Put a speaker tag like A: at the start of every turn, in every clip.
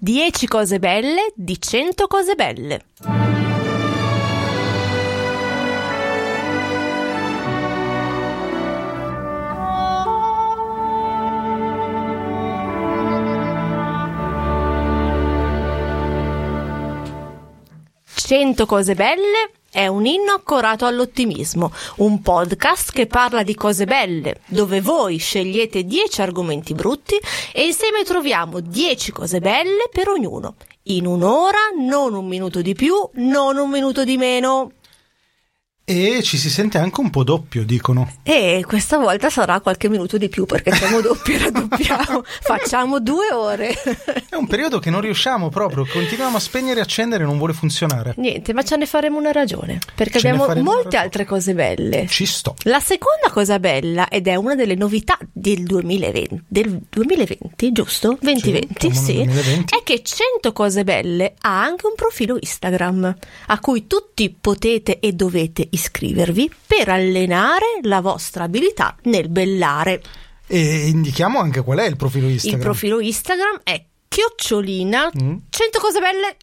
A: 10 cose belle di 100 cose belle. Cento cose belle è un inno accorato all'ottimismo, un podcast che parla di cose belle, dove voi scegliete 10 argomenti brutti e insieme troviamo 10 cose belle per ognuno. In un'ora, non un minuto di più, non un minuto di meno.
B: E ci si sente anche un po' doppio, dicono.
A: E questa volta sarà qualche minuto di più perché siamo doppi e raddoppiamo. Facciamo due ore.
B: È un periodo che non riusciamo proprio, continuiamo a spegnere e accendere e non vuole funzionare.
A: Niente, ma ce ne faremo una ragione. Perché
B: Ce
A: abbiamo molte altre cose belle.
B: Ci sto.
A: La seconda cosa bella, ed è una delle novità del 2020, del 2020 giusto? 2020,
B: siamo
A: sì,
B: nel 2020.
A: è che 100 cose belle ha anche un profilo Instagram a cui tutti potete e dovete iscrivervi per allenare la vostra abilità nel bellare.
B: E indichiamo anche qual è il profilo Instagram.
A: Il profilo Instagram è chiocciolina
B: Mm.
A: 100 cose belle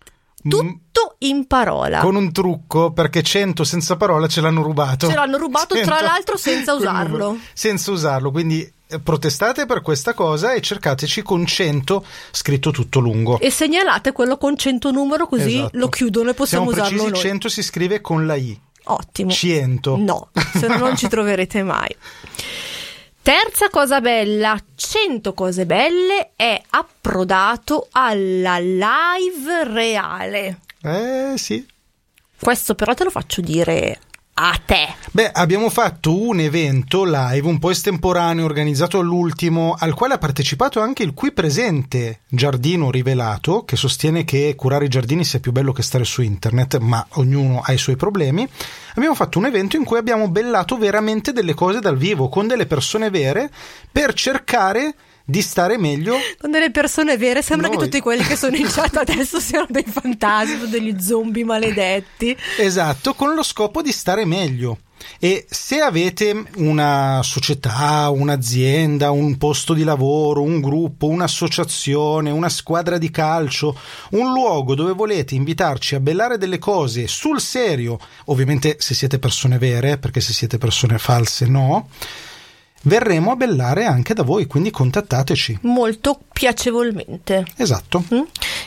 A: tutto in parola.
B: Con un trucco, perché 100 senza parola ce l'hanno rubato.
A: Ce l'hanno rubato, tra l'altro, senza usarlo.
B: Senza usarlo, quindi eh, protestate per questa cosa e cercateci con 100 scritto tutto lungo.
A: E segnalate quello con 100 numero così
B: Esatto.
A: lo chiudono e possiamo
B: Siamo
A: usarlo
B: precisi,
A: noi.
B: 100 si scrive con la I.
A: Ottimo.
B: 100.
A: No, se no non ci troverete mai. Terza cosa bella, 100 cose belle è approdato alla live reale.
B: Eh sì.
A: Questo però te lo faccio dire a te.
B: Beh, abbiamo fatto un evento live un po' estemporaneo organizzato all'ultimo, al quale ha partecipato anche il qui presente Giardino Rivelato, che sostiene che curare i giardini sia più bello che stare su internet, ma ognuno ha i suoi problemi. Abbiamo fatto un evento in cui abbiamo bellato veramente delle cose dal vivo, con delle persone vere, per cercare di stare meglio
A: Con delle persone vere sembra
B: Noi.
A: che tutti quelli che sono in chat adesso siano dei fantasmi, degli zombie maledetti.
B: Esatto, con lo scopo di stare meglio. E se avete una società, un'azienda, un posto di lavoro, un gruppo, un'associazione, una squadra di calcio, un luogo dove volete invitarci a bellare delle cose sul serio, ovviamente se siete persone vere, perché se siete persone false no, verremo a bellare anche da voi, quindi contattateci.
A: Molto piacevolmente.
B: Esatto,
A: Mm?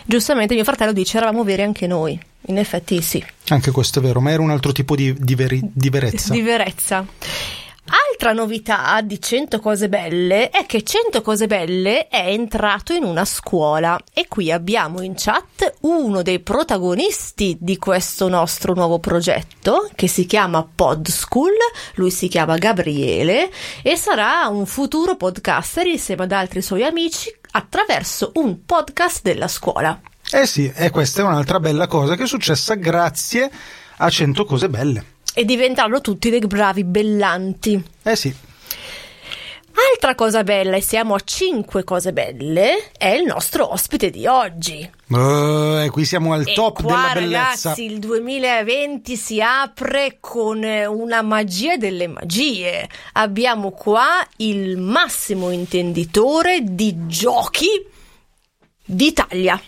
A: Giustamente mio fratello dice eravamo veri anche noi. In effetti sì.
B: anche questo è vero, ma era un altro tipo di, di, veri- di verezza.
A: Di verezza. Altra novità di 100 cose belle è che 100 cose belle è entrato in una scuola e qui abbiamo in chat uno dei protagonisti di questo nostro nuovo progetto che si chiama Pod School, lui si chiama Gabriele e sarà un futuro podcaster insieme ad altri suoi amici attraverso un podcast della scuola.
B: Eh sì, e questa è un'altra bella cosa che è successa grazie a 100 cose belle.
A: E diventeranno tutti dei bravi bellanti.
B: Eh sì,
A: Altra cosa bella, e siamo a 5 cose belle, è il nostro ospite di oggi.
B: E qui siamo al
A: e
B: top
A: qua,
B: della bellezza.
A: ragazzi, il 2020 si apre con eh, una magia delle magie. Abbiamo qua il massimo intenditore di giochi d'Italia.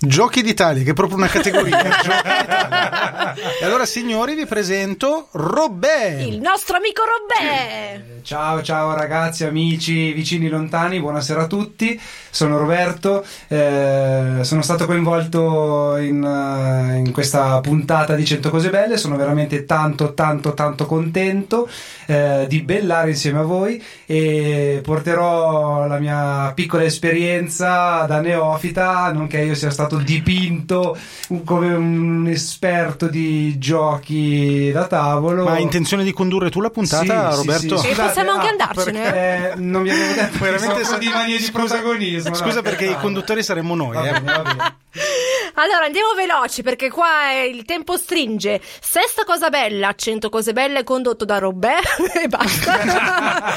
B: Giochi d'Italia, che è proprio una categoria. E allora, signori, vi presento Robè.
A: Il nostro amico Robè.
C: Ciao, ciao ragazzi, amici, vicini lontani, buonasera a tutti. Sono Roberto, eh, sono stato coinvolto in, eh, in questa puntata di 100 cose belle. Sono veramente tanto, tanto, tanto contento eh, di bellare insieme a voi e porterò la mia piccola esperienza da neofita, nonché io sia stato dipinto come un esperto di giochi da tavolo.
B: Ma hai intenzione di condurre tu la puntata,
C: Sì, sì,
B: Roberto?
C: sì,
A: E
C: scusate,
A: possiamo anche
C: ah,
A: andarcene.
C: perché, eh, non mi avevo detto
B: Veramente
C: veramente
B: sa-
C: di manie di protagonismo.
B: Scusa
C: no?
B: perché i conduttori saremmo noi.
C: Va
B: eh.
C: bene, va bene.
A: Allora andiamo veloci perché qua eh, il tempo stringe. Sesta cosa bella, 100 cose belle condotto da Robert e basta.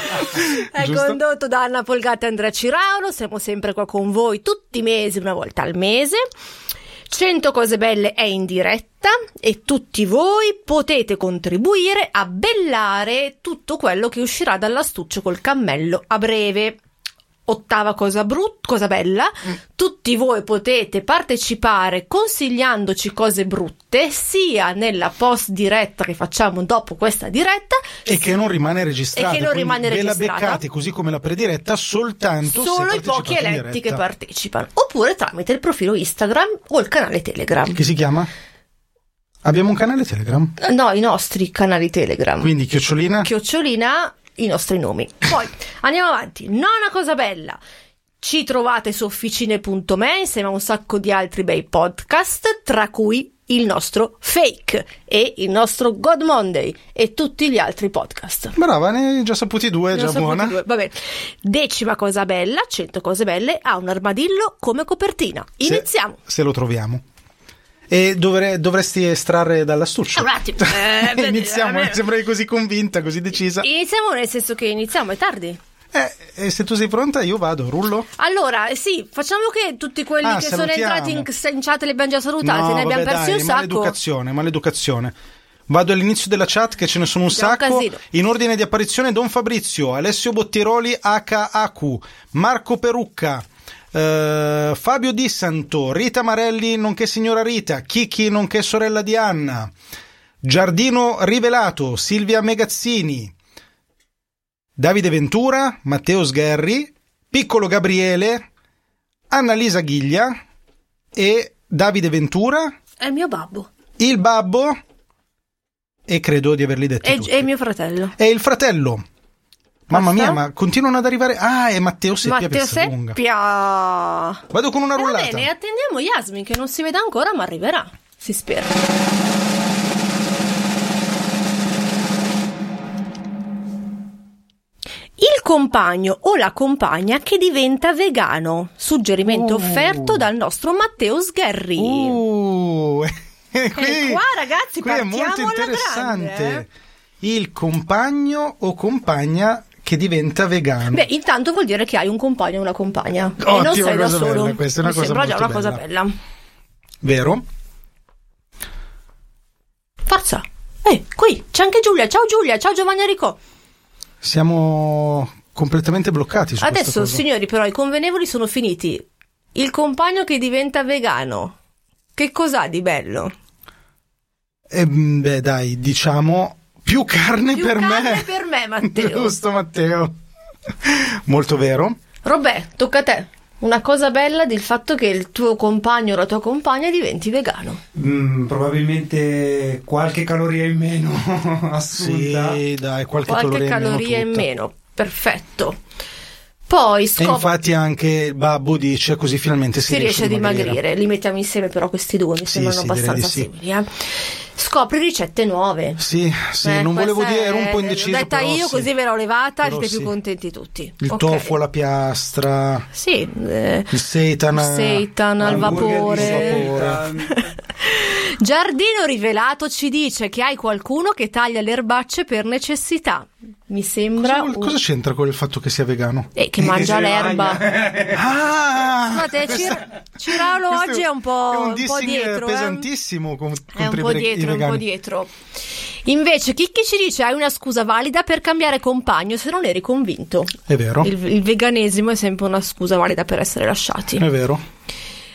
A: È
B: Giusto.
A: condotto da Anna Polgata e Andrea Ciraulo. Siamo sempre qua con voi tutti i mesi, una volta al mese. 100 cose belle è in diretta e tutti voi potete contribuire a bellare tutto quello che uscirà dall'astuccio col cammello a breve. Ottava cosa brutta, cosa bella.
B: Mm.
A: Tutti voi potete partecipare consigliandoci cose brutte, sia nella post diretta che facciamo dopo questa diretta,
B: E che non rimane registrata.
A: E che non rimane
B: ve
A: registrata.
B: la beccate così come la prediretta soltanto
A: solo i pochi eletti che partecipano, oppure tramite il profilo Instagram o il canale Telegram.
B: Che si chiama? Abbiamo un canale Telegram,
A: No, i nostri canali Telegram.
B: quindi chiocciolina.
A: chiocciolina i nostri nomi. Poi andiamo avanti. Nona cosa bella. Ci trovate su officine.me insieme a un sacco di altri bei podcast, tra cui il nostro Fake e il nostro God Monday e tutti gli altri podcast.
B: Brava, ne hai già saputi due,
A: Ne ho
B: già
A: saputi
B: buona.
A: due. Va bene. Decima cosa bella, 100 cose belle, ha un armadillo come copertina.
B: Se-
A: Iniziamo.
B: Se, lo troviamo. E dovre- dovresti estrarre dall'astuccio.
A: Un attimo. Eh,
B: Iniziamo,
A: eh,
B: sembrai così convinta, così decisa.
A: Iniziamo nel senso che iniziamo, è tardi.
B: Eh, e se tu sei pronta, io vado, rullo.
A: Allora, eh, sì, facciamo che tutti quelli
B: Ah,
A: che sono
B: salutiamo.
A: entrati in, in chat li abbiamo già salutati,
B: no,
A: ne abbiamo
B: vabbè,
A: persi
B: dai,
A: un sacco.
B: Maleducazione, maleducazione. Vado all'inizio della chat che ce ne sono un sacco. In ordine di apparizione Don Fabrizio, Alessio Bottiroli HAQ, Marco Perucca, eh, Fabio Di Santo, Rita Marelli nonché signora Rita, Kiki nonché sorella di Anna, Giardino Rivelato, Silvia Megazzini, Davide Ventura, Matteo Sgherri, Piccolo Gabriele, Annalisa Ghiglia e Davide Ventura,
A: È il mio babbo.
B: il babbo e credo di averli detti
A: È,
B: tutti.
A: è mio fratello.
B: E il fratello. Mamma mia, ma continuano ad arrivare. Ah, è Matteo Seppia
A: Matteo. Seppia.
B: Vado con una
A: Va
B: rullata.
A: bene, attendiamo Yasmin che non si vede ancora ma arriverà. Si spera. Il compagno o la compagna che diventa vegano. Suggerimento
B: Uh.
A: offerto dal nostro Matteo Sgherri.
B: Uh, e qui,
A: E qua, ragazzi,
B: qui è molto interessante.
A: grande,
B: Il compagno o compagna che diventa vegano.
A: Beh, intanto vuol dire che hai un compagno o una compagna. e
B: Ottima
A: non sei da solo.
B: bella, questa è una
A: Mi
B: cosa
A: sembra già una cosa
B: bella.
A: bella.
B: Vero?
A: Forza. Eh, qui c'è anche Giulia. Ciao Giulia, ciao Giovanni Enrico.
B: Siamo completamente bloccati
A: Adesso, signori, però i convenevoli sono finiti. Il compagno che diventa vegano. Che cos'ha di bello?
B: Eh, beh, dai, diciamo più carne
A: Più
B: per
A: carne
B: me.
A: per me, Matteo.
B: Giusto, Matteo. Molto vero.
A: Robè, tocca a te. Una cosa bella del fatto che il tuo compagno o la tua compagna diventi vegano.
C: Mm, probabilmente qualche caloria in meno assunta.
B: Sì, dai, qualche,
A: Qualche
B: caloria,
A: caloria in
B: tutta.
A: meno. Perfetto. Poi
B: E
A: scopri.
B: infatti anche il babbo dice così finalmente si,
A: si riesce a dimagrire. Li mettiamo insieme, però, questi due mi
B: Sì,
A: sembrano
B: sì,
A: abbastanza simili. eh. Scopri ricette nuove.
B: Sì, sì,
A: Eh,
B: non volevo
A: questa
B: dire, ero un po'
A: L'ho
B: indeciso.
A: detta
B: però
A: io,
B: sì.
A: così ve l'ho levata,
B: Però
A: siete
B: sì.
A: più contenti tutti.
B: Il
A: Ok.
B: tofu alla piastra,
A: Sì, eh,
B: il seitan.
A: il seitan al vapore. Giardino Rivelato ci dice che hai qualcuno che taglia le erbacce per necessità. Mi sembra.
B: Cosa, vuol-
A: un-
B: cosa c'entra con il fatto che sia vegano?
A: Eh, che
C: Che
A: mangia l'erba.
B: Ah!
A: Guardate,
B: Questo-
A: Cir- Ciralo oggi è un po',
B: è un
A: un po' dietro. eh.
B: pesantissimo con-
A: È un po' dietro, un po' dietro. Invece, Chicchi ci dice: hai una scusa valida per cambiare compagno se non eri convinto.
B: È vero,
A: Il, il veganesimo è sempre una scusa valida per essere lasciati.
B: è vero.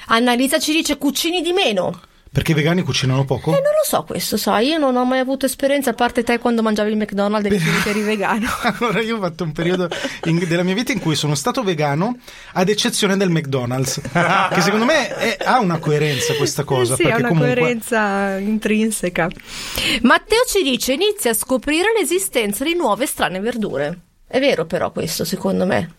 A: Annalisa ci dice: cucini di meno.
B: Perché i vegani cucinano poco?
A: E non lo so questo, sai, io non ho mai avuto esperienza, a parte te quando mangiavi il McDonald's e dicevi che eri vegano.
B: Allora io ho fatto un periodo in- della mia vita in cui sono stato vegano ad eccezione del McDonald's che secondo me è- ha una coerenza questa cosa
A: sì, ha una
B: comunque
A: coerenza intrinseca. Matteo ci dice: inizia a scoprire l'esistenza di nuove strane verdure. È vero, però, questo secondo me.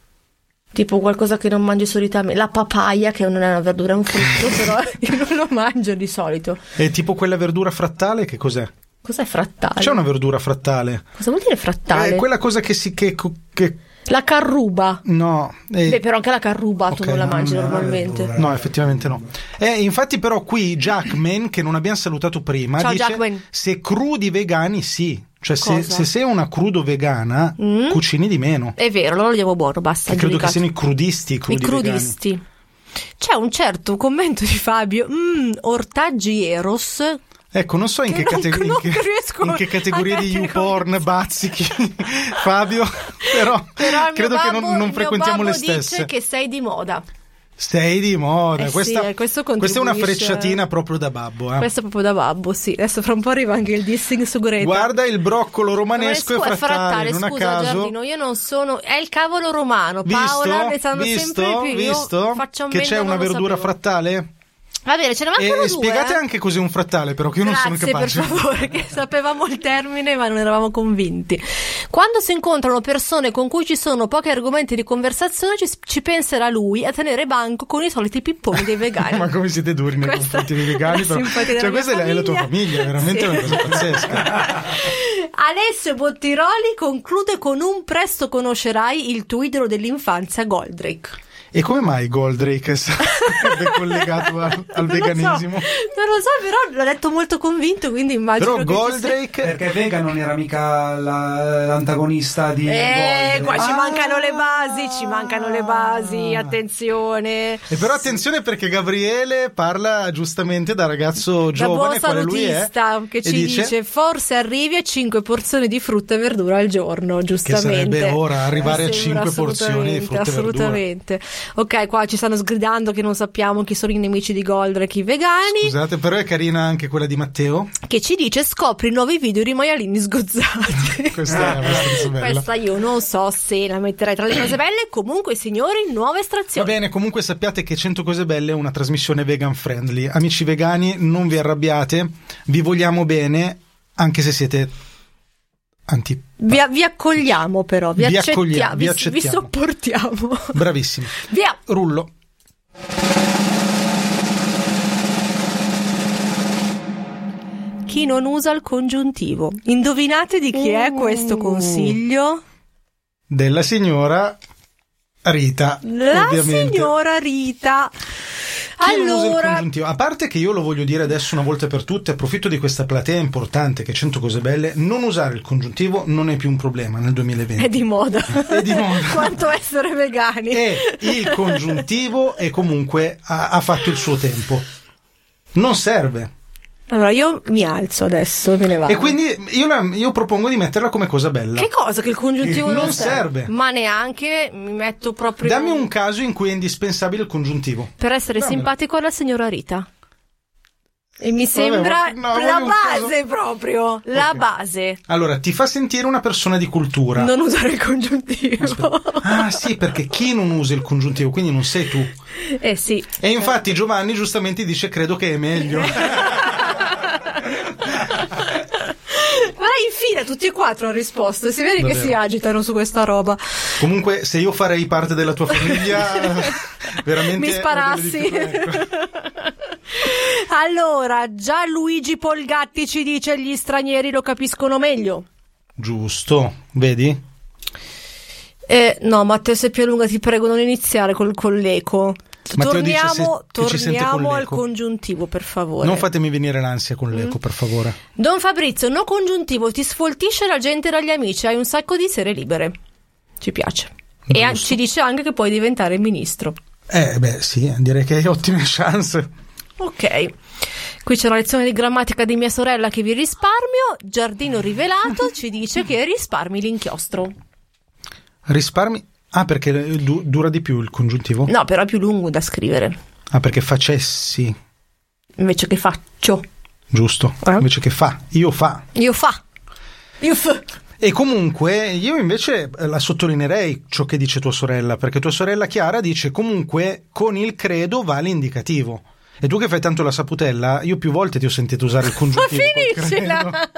A: Tipo qualcosa che non mangi solitamente. La papaya, che non è una verdura, è un frutto, però io non lo mangio di solito.
B: è tipo quella verdura frattale che cos'è?
A: Cos'è frattale?
B: C'è una verdura frattale
A: Cosa vuol dire frattale?
B: è quella cosa che si che, che
A: La carruba.
B: no è-
A: Beh, però anche la carruba tu
B: Ok,
A: non la
B: no,
A: mangi
C: una
A: normalmente.
C: verdura.
B: No, effettivamente no. Eh, infatti, però, qui Jackman, che non abbiamo salutato prima,
A: Ciao,
B: dice:
A: Jackman.
B: se crudi vegani, sì. Cioè, se, se sei una crudo vegana,
A: Mm?
B: cucini di meno.
A: È vero, allora lo diamo buono, basta.
B: E credo che siano i crudisti i
A: I
B: crudi vegani.
A: crudisti. C'è un certo commento di Fabio. Mm, ortaggi Eros.
B: Ecco, non so in che,
A: Che non-
B: categ- in
A: non
B: che- in che categoria di. YouPorn bazzichi Fabio, però,
A: Però
B: credo che non, non frequentiamo le
A: babbo dice
B: stesse.
A: che sei di moda.
B: Sei di moda.
A: Eh sì,
B: questa,
A: eh, questo
B: questa è una frecciatina proprio da babbo. eh.
A: Questo è proprio da babbo, sì. Adesso fra un po' arriva anche il dissing su Greta.
B: Guarda il broccolo romanesco e frattale, non a
A: scusa
B: caso.
A: Giardino, io non sono... È il cavolo romano,
B: Visto,
A: Paola ne sanno
B: visto,
A: sempre più. Io
B: visto
A: faccio
B: che c'è una verdura
A: sapevo.
B: frattale?
A: Va bene, ce ne mancano
B: E
A: due.
B: spiegate
A: eh.
B: anche cos'è un frattale, però che io non sono
A: Grazie
B: capace.
A: per favore, che sapevamo il termine ma non eravamo convinti. Quando si incontrano persone con cui ci sono pochi argomenti di conversazione, ci, ci penserà lui a tenere banco con i soliti pipponi dei vegani.
B: Ma come siete duri nei
A: Questa
B: confronti dei vegani? però. Cioè, questa è la tua famiglia, è veramente
A: Sì.
B: una cosa pazzesca.
A: Alessio Bottiroli conclude con un presto conoscerai il tuo idolo dell'infanzia Goldrake.
B: E come mai Goldrake è collegato al, al
A: Non lo so,
B: veganesimo?
A: Non lo so, però l'ha detto molto convinto, quindi immagino
B: Però
A: che sia-
B: Goldrake
C: Perché Vega non era mica la- l'antagonista di
A: Eh,
C: Goldrake.
A: qua ci
B: Ah.
A: mancano le basi, ci mancano le basi, attenzione.
B: E però attenzione perché Gabriele parla giustamente da ragazzo
A: Da
B: giovane
A: buon
B: quale lui è
A: salutista che ci dice, forse arrivi a 5 porzioni di frutta e verdura al giorno, giustamente.
B: sarebbe ora arrivare a
A: sembra
B: cinque porzioni di frutta e verdura.
A: Assolutamente. Ok, qua ci stanno sgridando che non sappiamo chi sono i nemici di Goldrake, i vegani,
B: Scusate, però è carina anche quella di Matteo.
A: che ci dice scopri nuovi video di maialini sgozzati.
B: Questa è abbastanza bella.
A: Questa io non so se la metterei tra le cose belle. Comunque, signori, nuova
B: Va
A: estrazione.
B: bene, comunque sappiate che 100 cose belle è una trasmissione vegan friendly. Amici vegani, non vi arrabbiate, vi vogliamo bene, anche se siete anti.
A: Vi, vi accogliamo, però. Vi,
B: Vi accogliamo, vi accettiamo.
A: vi sopportiamo.
B: Bravissimi.
A: Via.
B: Rullo.
A: Chi non usa il congiuntivo. Indovinate di chi è questo
B: Uh.
A: consiglio?
B: Della signora Rita.
A: La
B: ovviamente.
A: signora Rita.
B: Non usa il
A: Allora,
B: congiuntivo? A parte che io lo voglio dire adesso una volta per tutte, approfitto di questa platea importante che è 100 cose belle, non usare il congiuntivo non è più un problema nel 2020.
A: è di moda.
B: È di moda.
A: Quanto essere vegani.
B: E il congiuntivo è comunque ha, ha fatto il suo tempo. Non serve.
A: Allora, io mi alzo adesso, me ne vado.
B: E quindi io, la- io propongo di metterla come cosa bella.
A: Che cosa che il congiuntivo
B: Non
A: non,
B: serve.
A: Ma neanche mi metto proprio
B: Dammi un caso in cui è indispensabile il congiuntivo.
A: per essere
B: Dammelo.
A: simpatico alla signora Rita. E mi sembra
B: ma- no,
A: la base proprio, la
B: Ok.
A: base.
B: Allora, ti fa sentire una persona di cultura.
A: Non usare il congiuntivo.
B: Ah, sì, perché chi non usa il congiuntivo, quindi non sei tu.
A: eh sì.
B: E infatti Giovanni giustamente dice credo che è meglio.
A: Guarda, infine tutti e quattro hanno risposto. Si vede che
B: Davvero.
A: si agitano su questa roba.
B: Comunque, se io farei parte della tua famiglia, veramente...
A: Mi sparassi. allora, già Luigi Polgatti ci dice gli stranieri lo capiscono meglio.
B: Giusto, vedi?
A: Eh, no, Matteo se più lunga ti prego non iniziare col, con l'eco.
B: Matteo
A: Torniamo, torniamo al congiuntivo, per favore.
B: Non fatemi venire l'ansia con
A: Mm.
B: l'eco, per favore.
A: Don Fabrizio, no congiuntivo, ti sfoltisce la gente dagli amici, hai un sacco di sere libere. Ci piace. E an- ci dice anche che puoi diventare ministro.
B: Eh, beh, sì, direi che hai ottime chance.
A: Ok. Qui c'è una lezione di grammatica di mia sorella che vi risparmio. Giardino rivelato ci dice che risparmi l'inchiostro.
B: Risparmi... Ah, perché du- dura di più il congiuntivo?
A: No, però è più lungo da scrivere.
B: Ah, perché facessi,
A: Invece che faccio.
B: giusto?
A: Eh?
B: Invece che fa, io fa.
A: Io fa. Io fa.
B: E comunque io invece eh, la sottolineerei ciò che dice tua sorella, perché tua sorella Chiara dice comunque con il credo va l'indicativo. E tu che fai tanto la saputella, io più volte ti ho sentito usare il
A: Ma
B: congiuntivo. col
A: finiscila!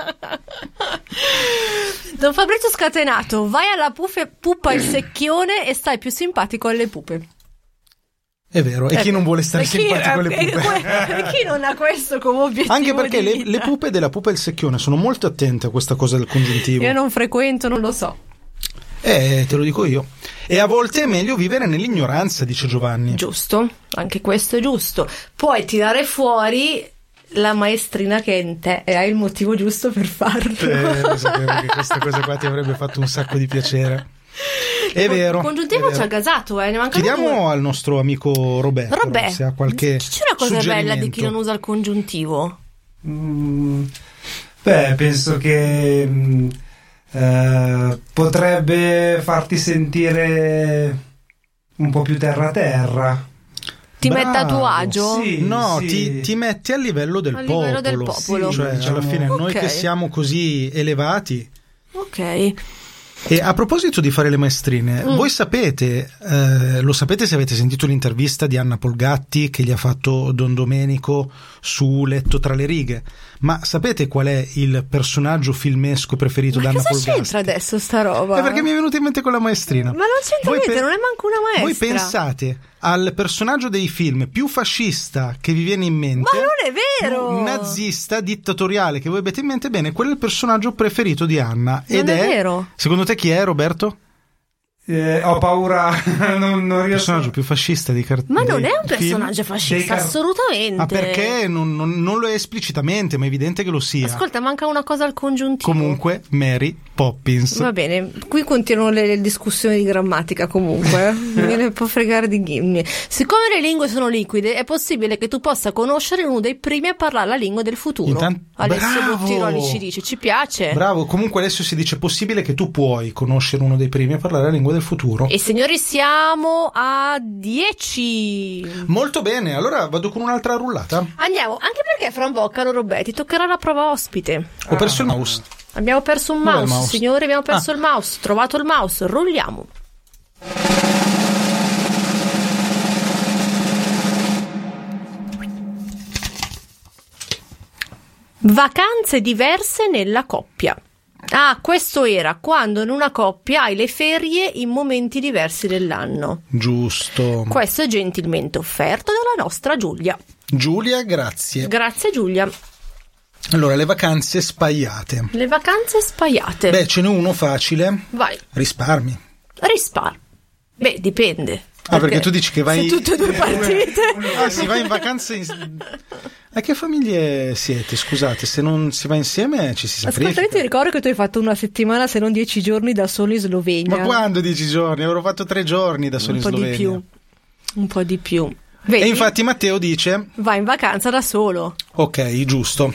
A: Don Fabrizio Scatenato, vai alla pufe- pupa il secchione e stai più simpatico alle pupe.
B: È vero, e chi non vuole stare
A: chi-
B: simpatico alle
A: eh,
B: pupe?
A: e chi non ha questo come obiettivo?
B: Anche perché le, le pupe della pupa e il secchione sono molto attente a questa cosa del congiuntivo.
A: Io non frequento, non lo so.
B: Eh, te lo dico io. E a volte è meglio vivere nell'ignoranza, dice Giovanni.
A: Giusto, anche questo è giusto. Puoi tirare fuori la maestrina che è in te e hai il motivo giusto per farlo.
B: Eh, lo sapevo che questa cosa qua ti avrebbe fatto un sacco di piacere. È vero.
A: Il congiuntivo
B: vero.
A: ci ha gasato, eh. Ne
B: Chiediamo
A: due.
B: al nostro amico Roberto
A: Robè,
B: se ha qualche
A: c'è una cosa bella di chi non usa il congiuntivo.
C: Mm, beh, penso che mm, eh, potrebbe farti sentire un po' più terra terra.
A: Ti
B: Bravo,
A: mette a tuo agio?
C: Sì,
B: No,
C: sì.
B: ti, ti metti a livello del
A: A
B: popolo.
A: livello del popolo.
B: Cioè,
C: Diciamo-
B: alla fine, noi
A: Ok.
B: che siamo così elevati.
A: Ok.
B: E a proposito di fare le maestrine,
A: Mm.
B: voi sapete, eh, lo sapete se avete sentito l'intervista di Anna Polgatti che gli ha fatto Don Domenico su Letto tra le righe, ma sapete qual è il personaggio filmesco preferito
A: Ma
B: da Anna
A: cosa
B: Polgatti?
A: c'entra adesso sta roba?
B: È perché mi è venuto in mente con la maestrina.
A: Ma non c'entra
B: Voi
A: niente,
B: pe-
A: non è manco una maestra.
B: Voi pensate al personaggio dei film più fascista che vi viene in mente?
A: Ma non è vero!
B: nazista, dittatoriale che voi avete in mente? Bene, quello è il personaggio preferito di Anna.
A: Non
B: ed
A: è vero.
B: Secondo te chi è, Roberto?
C: Eh, ho paura, non, non
B: Il
C: riesco.
B: personaggio più fascista di car-
A: Ma non è un
B: film?
A: personaggio fascista,
C: car-
A: assolutamente.
B: Ma perché non, non- non lo è esplicitamente, ma è evidente che lo sia.
A: Ascolta, manca una cosa al congiuntivo.
B: Comunque, Mary Poppins.
A: Va bene, qui continuano le, le discussioni di grammatica comunque, eh. me ne può fregare di ghimmi. Siccome le lingue sono liquide, è possibile che tu possa conoscere uno dei primi a parlare la lingua del futuro.
B: Intan-
A: Alessio
B: Bravo!
A: Bottiroli ci dice, ci piace.
B: Bravo, comunque adesso si dice possibile che tu puoi conoscere uno dei primi a parlare la lingua del futuro.
A: E signori, siamo a 10.
B: Molto bene, allora vado con un'altra rullata.
A: Andiamo, anche perché fra un po', caro Roberti, toccherà la prova ospite.
B: Ho perso il mouse.
A: Abbiamo perso un mouse,
B: mouse?
A: signori, abbiamo perso
B: Ah.
A: il mouse. Trovato il mouse, rolliamo. Vacanze diverse nella coppia. Ah, questo era quando in una coppia hai le ferie in momenti diversi dell'anno.
B: Giusto.
A: Questo è gentilmente offerto dalla nostra Giulia.
B: Giulia, grazie.
A: Grazie Giulia.
B: Allora, le vacanze spaiate.
A: Le vacanze spaiate.
B: Beh, ce n'è uno facile.
A: Vai,
B: Risparmi.
A: rispar. Beh, dipende.
B: Ah, perché tu dici che vai-
A: Se tutte e due partite.
B: Ah, si va in vacanze. In... A che famiglie siete? Scusate, se non si va insieme ci si
A: Ascolta, io
B: sacrifica.
A: ti ricordo che tu hai fatto una settimana, se non dieci giorni, da solo in Slovenia.
B: Ma quando dieci giorni? Avrò fatto tre giorni da solo
A: Un
B: in
A: po'
B: Slovenia.
A: di più. Un po' di più. Vedi?
B: E infatti Matteo dice:
A: Va in vacanza da solo.
B: Ok, giusto.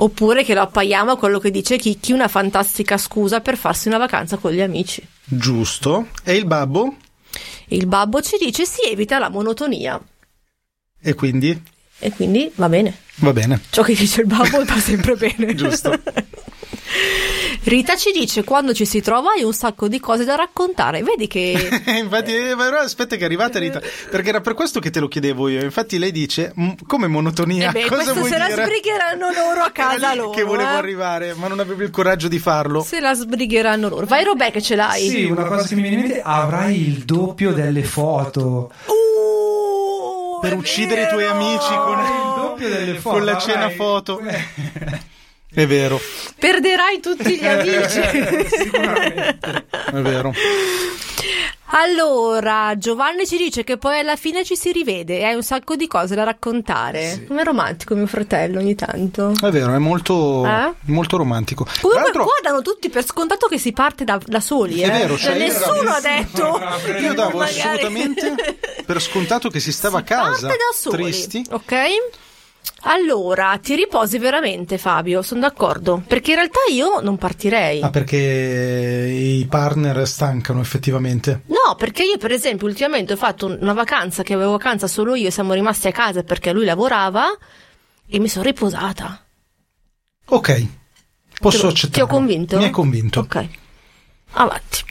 A: Oppure che lo appaiamo a quello che dice Chicchi, una fantastica scusa per farsi una vacanza con gli amici.
B: Giusto. E il babbo?
A: Il babbo ci dice si evita la monotonia.
B: E quindi?
A: E quindi va bene.
B: Va bene.
A: Ciò che dice il babbo va sempre bene.
B: Giusto.
A: Rita ci dice quando ci si trova hai un sacco di cose da raccontare. Vedi che
B: Infatti, eh, però aspetta che è arrivata Rita, perché era per questo che te lo chiedevo io. Infatti lei dice, "M- come monotonia,
A: Eh beh,
B: cosa
A: questo
B: vuoi
A: se la
B: dire?
A: sbrigheranno loro a casa loro.
B: Che volevo
A: eh.
B: arrivare, ma non avevo il coraggio di farlo.
A: Se la sbrigheranno loro. Vai Robè che ce l'hai.
C: Sì, una cosa che mi viene in mente, avrai il doppio delle foto.
A: Uh,
B: Per uccidere i tuoi
A: vero!
B: amici con-
C: Il doppio delle foto.
B: Con la cena
C: avrai-
B: foto. È vero,
A: Perderai tutti gli amici.
C: Sicuramente.
B: è vero.
A: allora, Giovanni ci dice che poi alla fine ci si rivede e hai un sacco di cose da raccontare. Come è romantico mio fratello ogni tanto.
B: È vero, è molto,
A: Eh?
B: molto romantico.
A: Comunque qua danno tutti per scontato che si parte da, da soli.
B: È
A: eh.
B: vero, cioè io
A: nessuno ha detto.
B: io davo
A: Magari-
B: assolutamente per scontato che si stava
A: Si
B: a casa,
A: parte da soli.
B: tristi.
A: Ok? Allora, ti riposi veramente, Fabio, sono d'accordo. Perché in realtà io non partirei.
B: Ah, perché i partner stancano effettivamente.
A: No, perché io, per esempio, ultimamente ho fatto una vacanza che avevo vacanza solo io e siamo rimasti a casa perché lui lavorava e mi sono riposata.
B: Ok, posso accettare.
A: Ti ho convinto?
B: Mi hai convinto.
A: Ok. Avanti.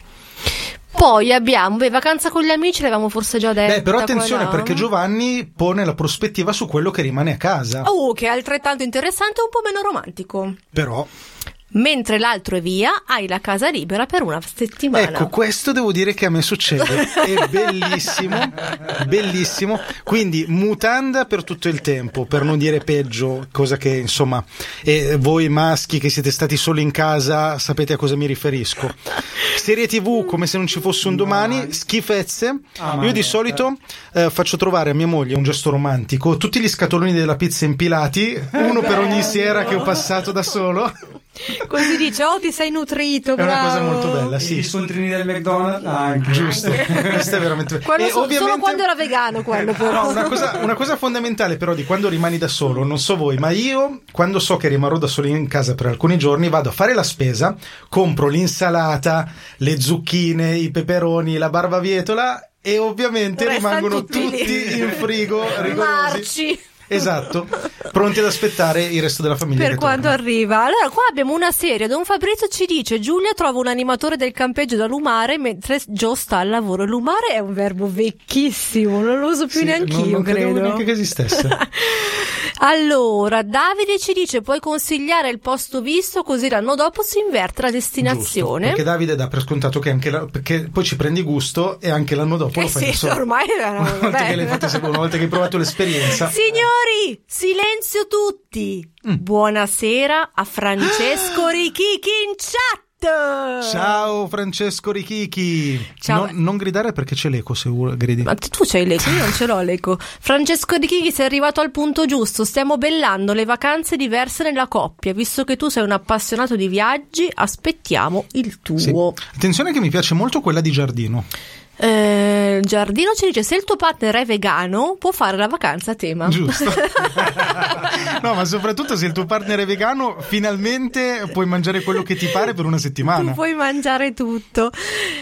A: Poi abbiamo, beh, vacanza con gli amici, l'avevamo forse già detto.
B: Beh, però attenzione perché Giovanni pone la prospettiva su quello che rimane a casa.
A: Oh, che è altrettanto interessante e un po' meno romantico.
B: Però,
A: Mentre l'altro è via, hai la casa libera per una settimana.
B: ecco, questo devo dire che a me succede. È bellissimo, bellissimo. Quindi, mutanda per tutto il tempo, per non dire peggio, cosa che insomma, e voi maschi che siete stati solo in casa sapete a cosa mi riferisco. Serie TV come se non ci fosse un domani, schifezze.
C: Ah,
B: Io di solito eh, faccio trovare a mia moglie un gesto romantico, tutti gli scatoloni della pizza impilati, uno per ogni sera che ho passato da solo.
A: Così dice, oh ti sei nutrito,
B: È una
A: bravo.
B: cosa molto bella, sì.
C: gli scontrini del McDonald's anche.
B: Giusto, questo è veramente
A: Quello
B: E
A: so- Solo
B: ovviamente-
A: quando era vegano quello però.
B: No, una, cosa, una cosa fondamentale però di quando rimani da solo, non so voi, ma io quando so che rimarrò da solo in casa per alcuni giorni vado a fare la spesa, compro l'insalata, le zucchine, i peperoni, la barbavietola e ovviamente
A: Restano
B: rimangono
A: tutti
B: tutti, in frigo rigorosi.
A: Marci.
B: Esatto, pronti ad aspettare il resto della famiglia.
A: Per
B: che
A: quando
B: torna.
A: arriva. Allora, qua abbiamo una serie. Don Fabrizio ci dice: Giulia trova un animatore del campeggio da lumare mentre Joe sta al lavoro. Lumare è un verbo vecchissimo, non lo uso più
B: Sì,
A: neanch'io,
B: non, non credevo
A: credo.
B: neanche che esistesse.
A: Allora, Davide ci dice: Puoi consigliare il posto visto così l'anno dopo si inverte la
B: Giusto,
A: destinazione.
B: perché Davide dà per scontato che anche la- perché poi ci prendi gusto e anche l'anno dopo
A: Eh
B: lo fai
A: sì,
B: da solo.
A: ormai
B: una volta che l'hai fatta una volta che hai provato l'esperienza.
A: Signori, silenzio tutti.
B: Mm.
A: Buonasera a Francesco Richichi in chat.
B: Ciao Francesco Richichi.
A: Ciao.
B: Non, non gridare perché c'è l'eco se gridi.
A: Ma tu c'hai l'eco, io non ce l'ho l'eco. Francesco Richichi sei arrivato al punto giusto. Stiamo bellando le vacanze diverse nella coppia. Visto che tu sei un appassionato di viaggi, aspettiamo il tuo.
B: Sì. Attenzione che mi piace molto quella di giardino.
A: Eh, Giardino ci dice: Se il tuo partner è vegano, può fare la vacanza a tema.
B: Giusto. no, ma soprattutto se il tuo partner è vegano, finalmente puoi mangiare quello che ti pare per una
A: Tu
B: settimana.
A: puoi mangiare tutto.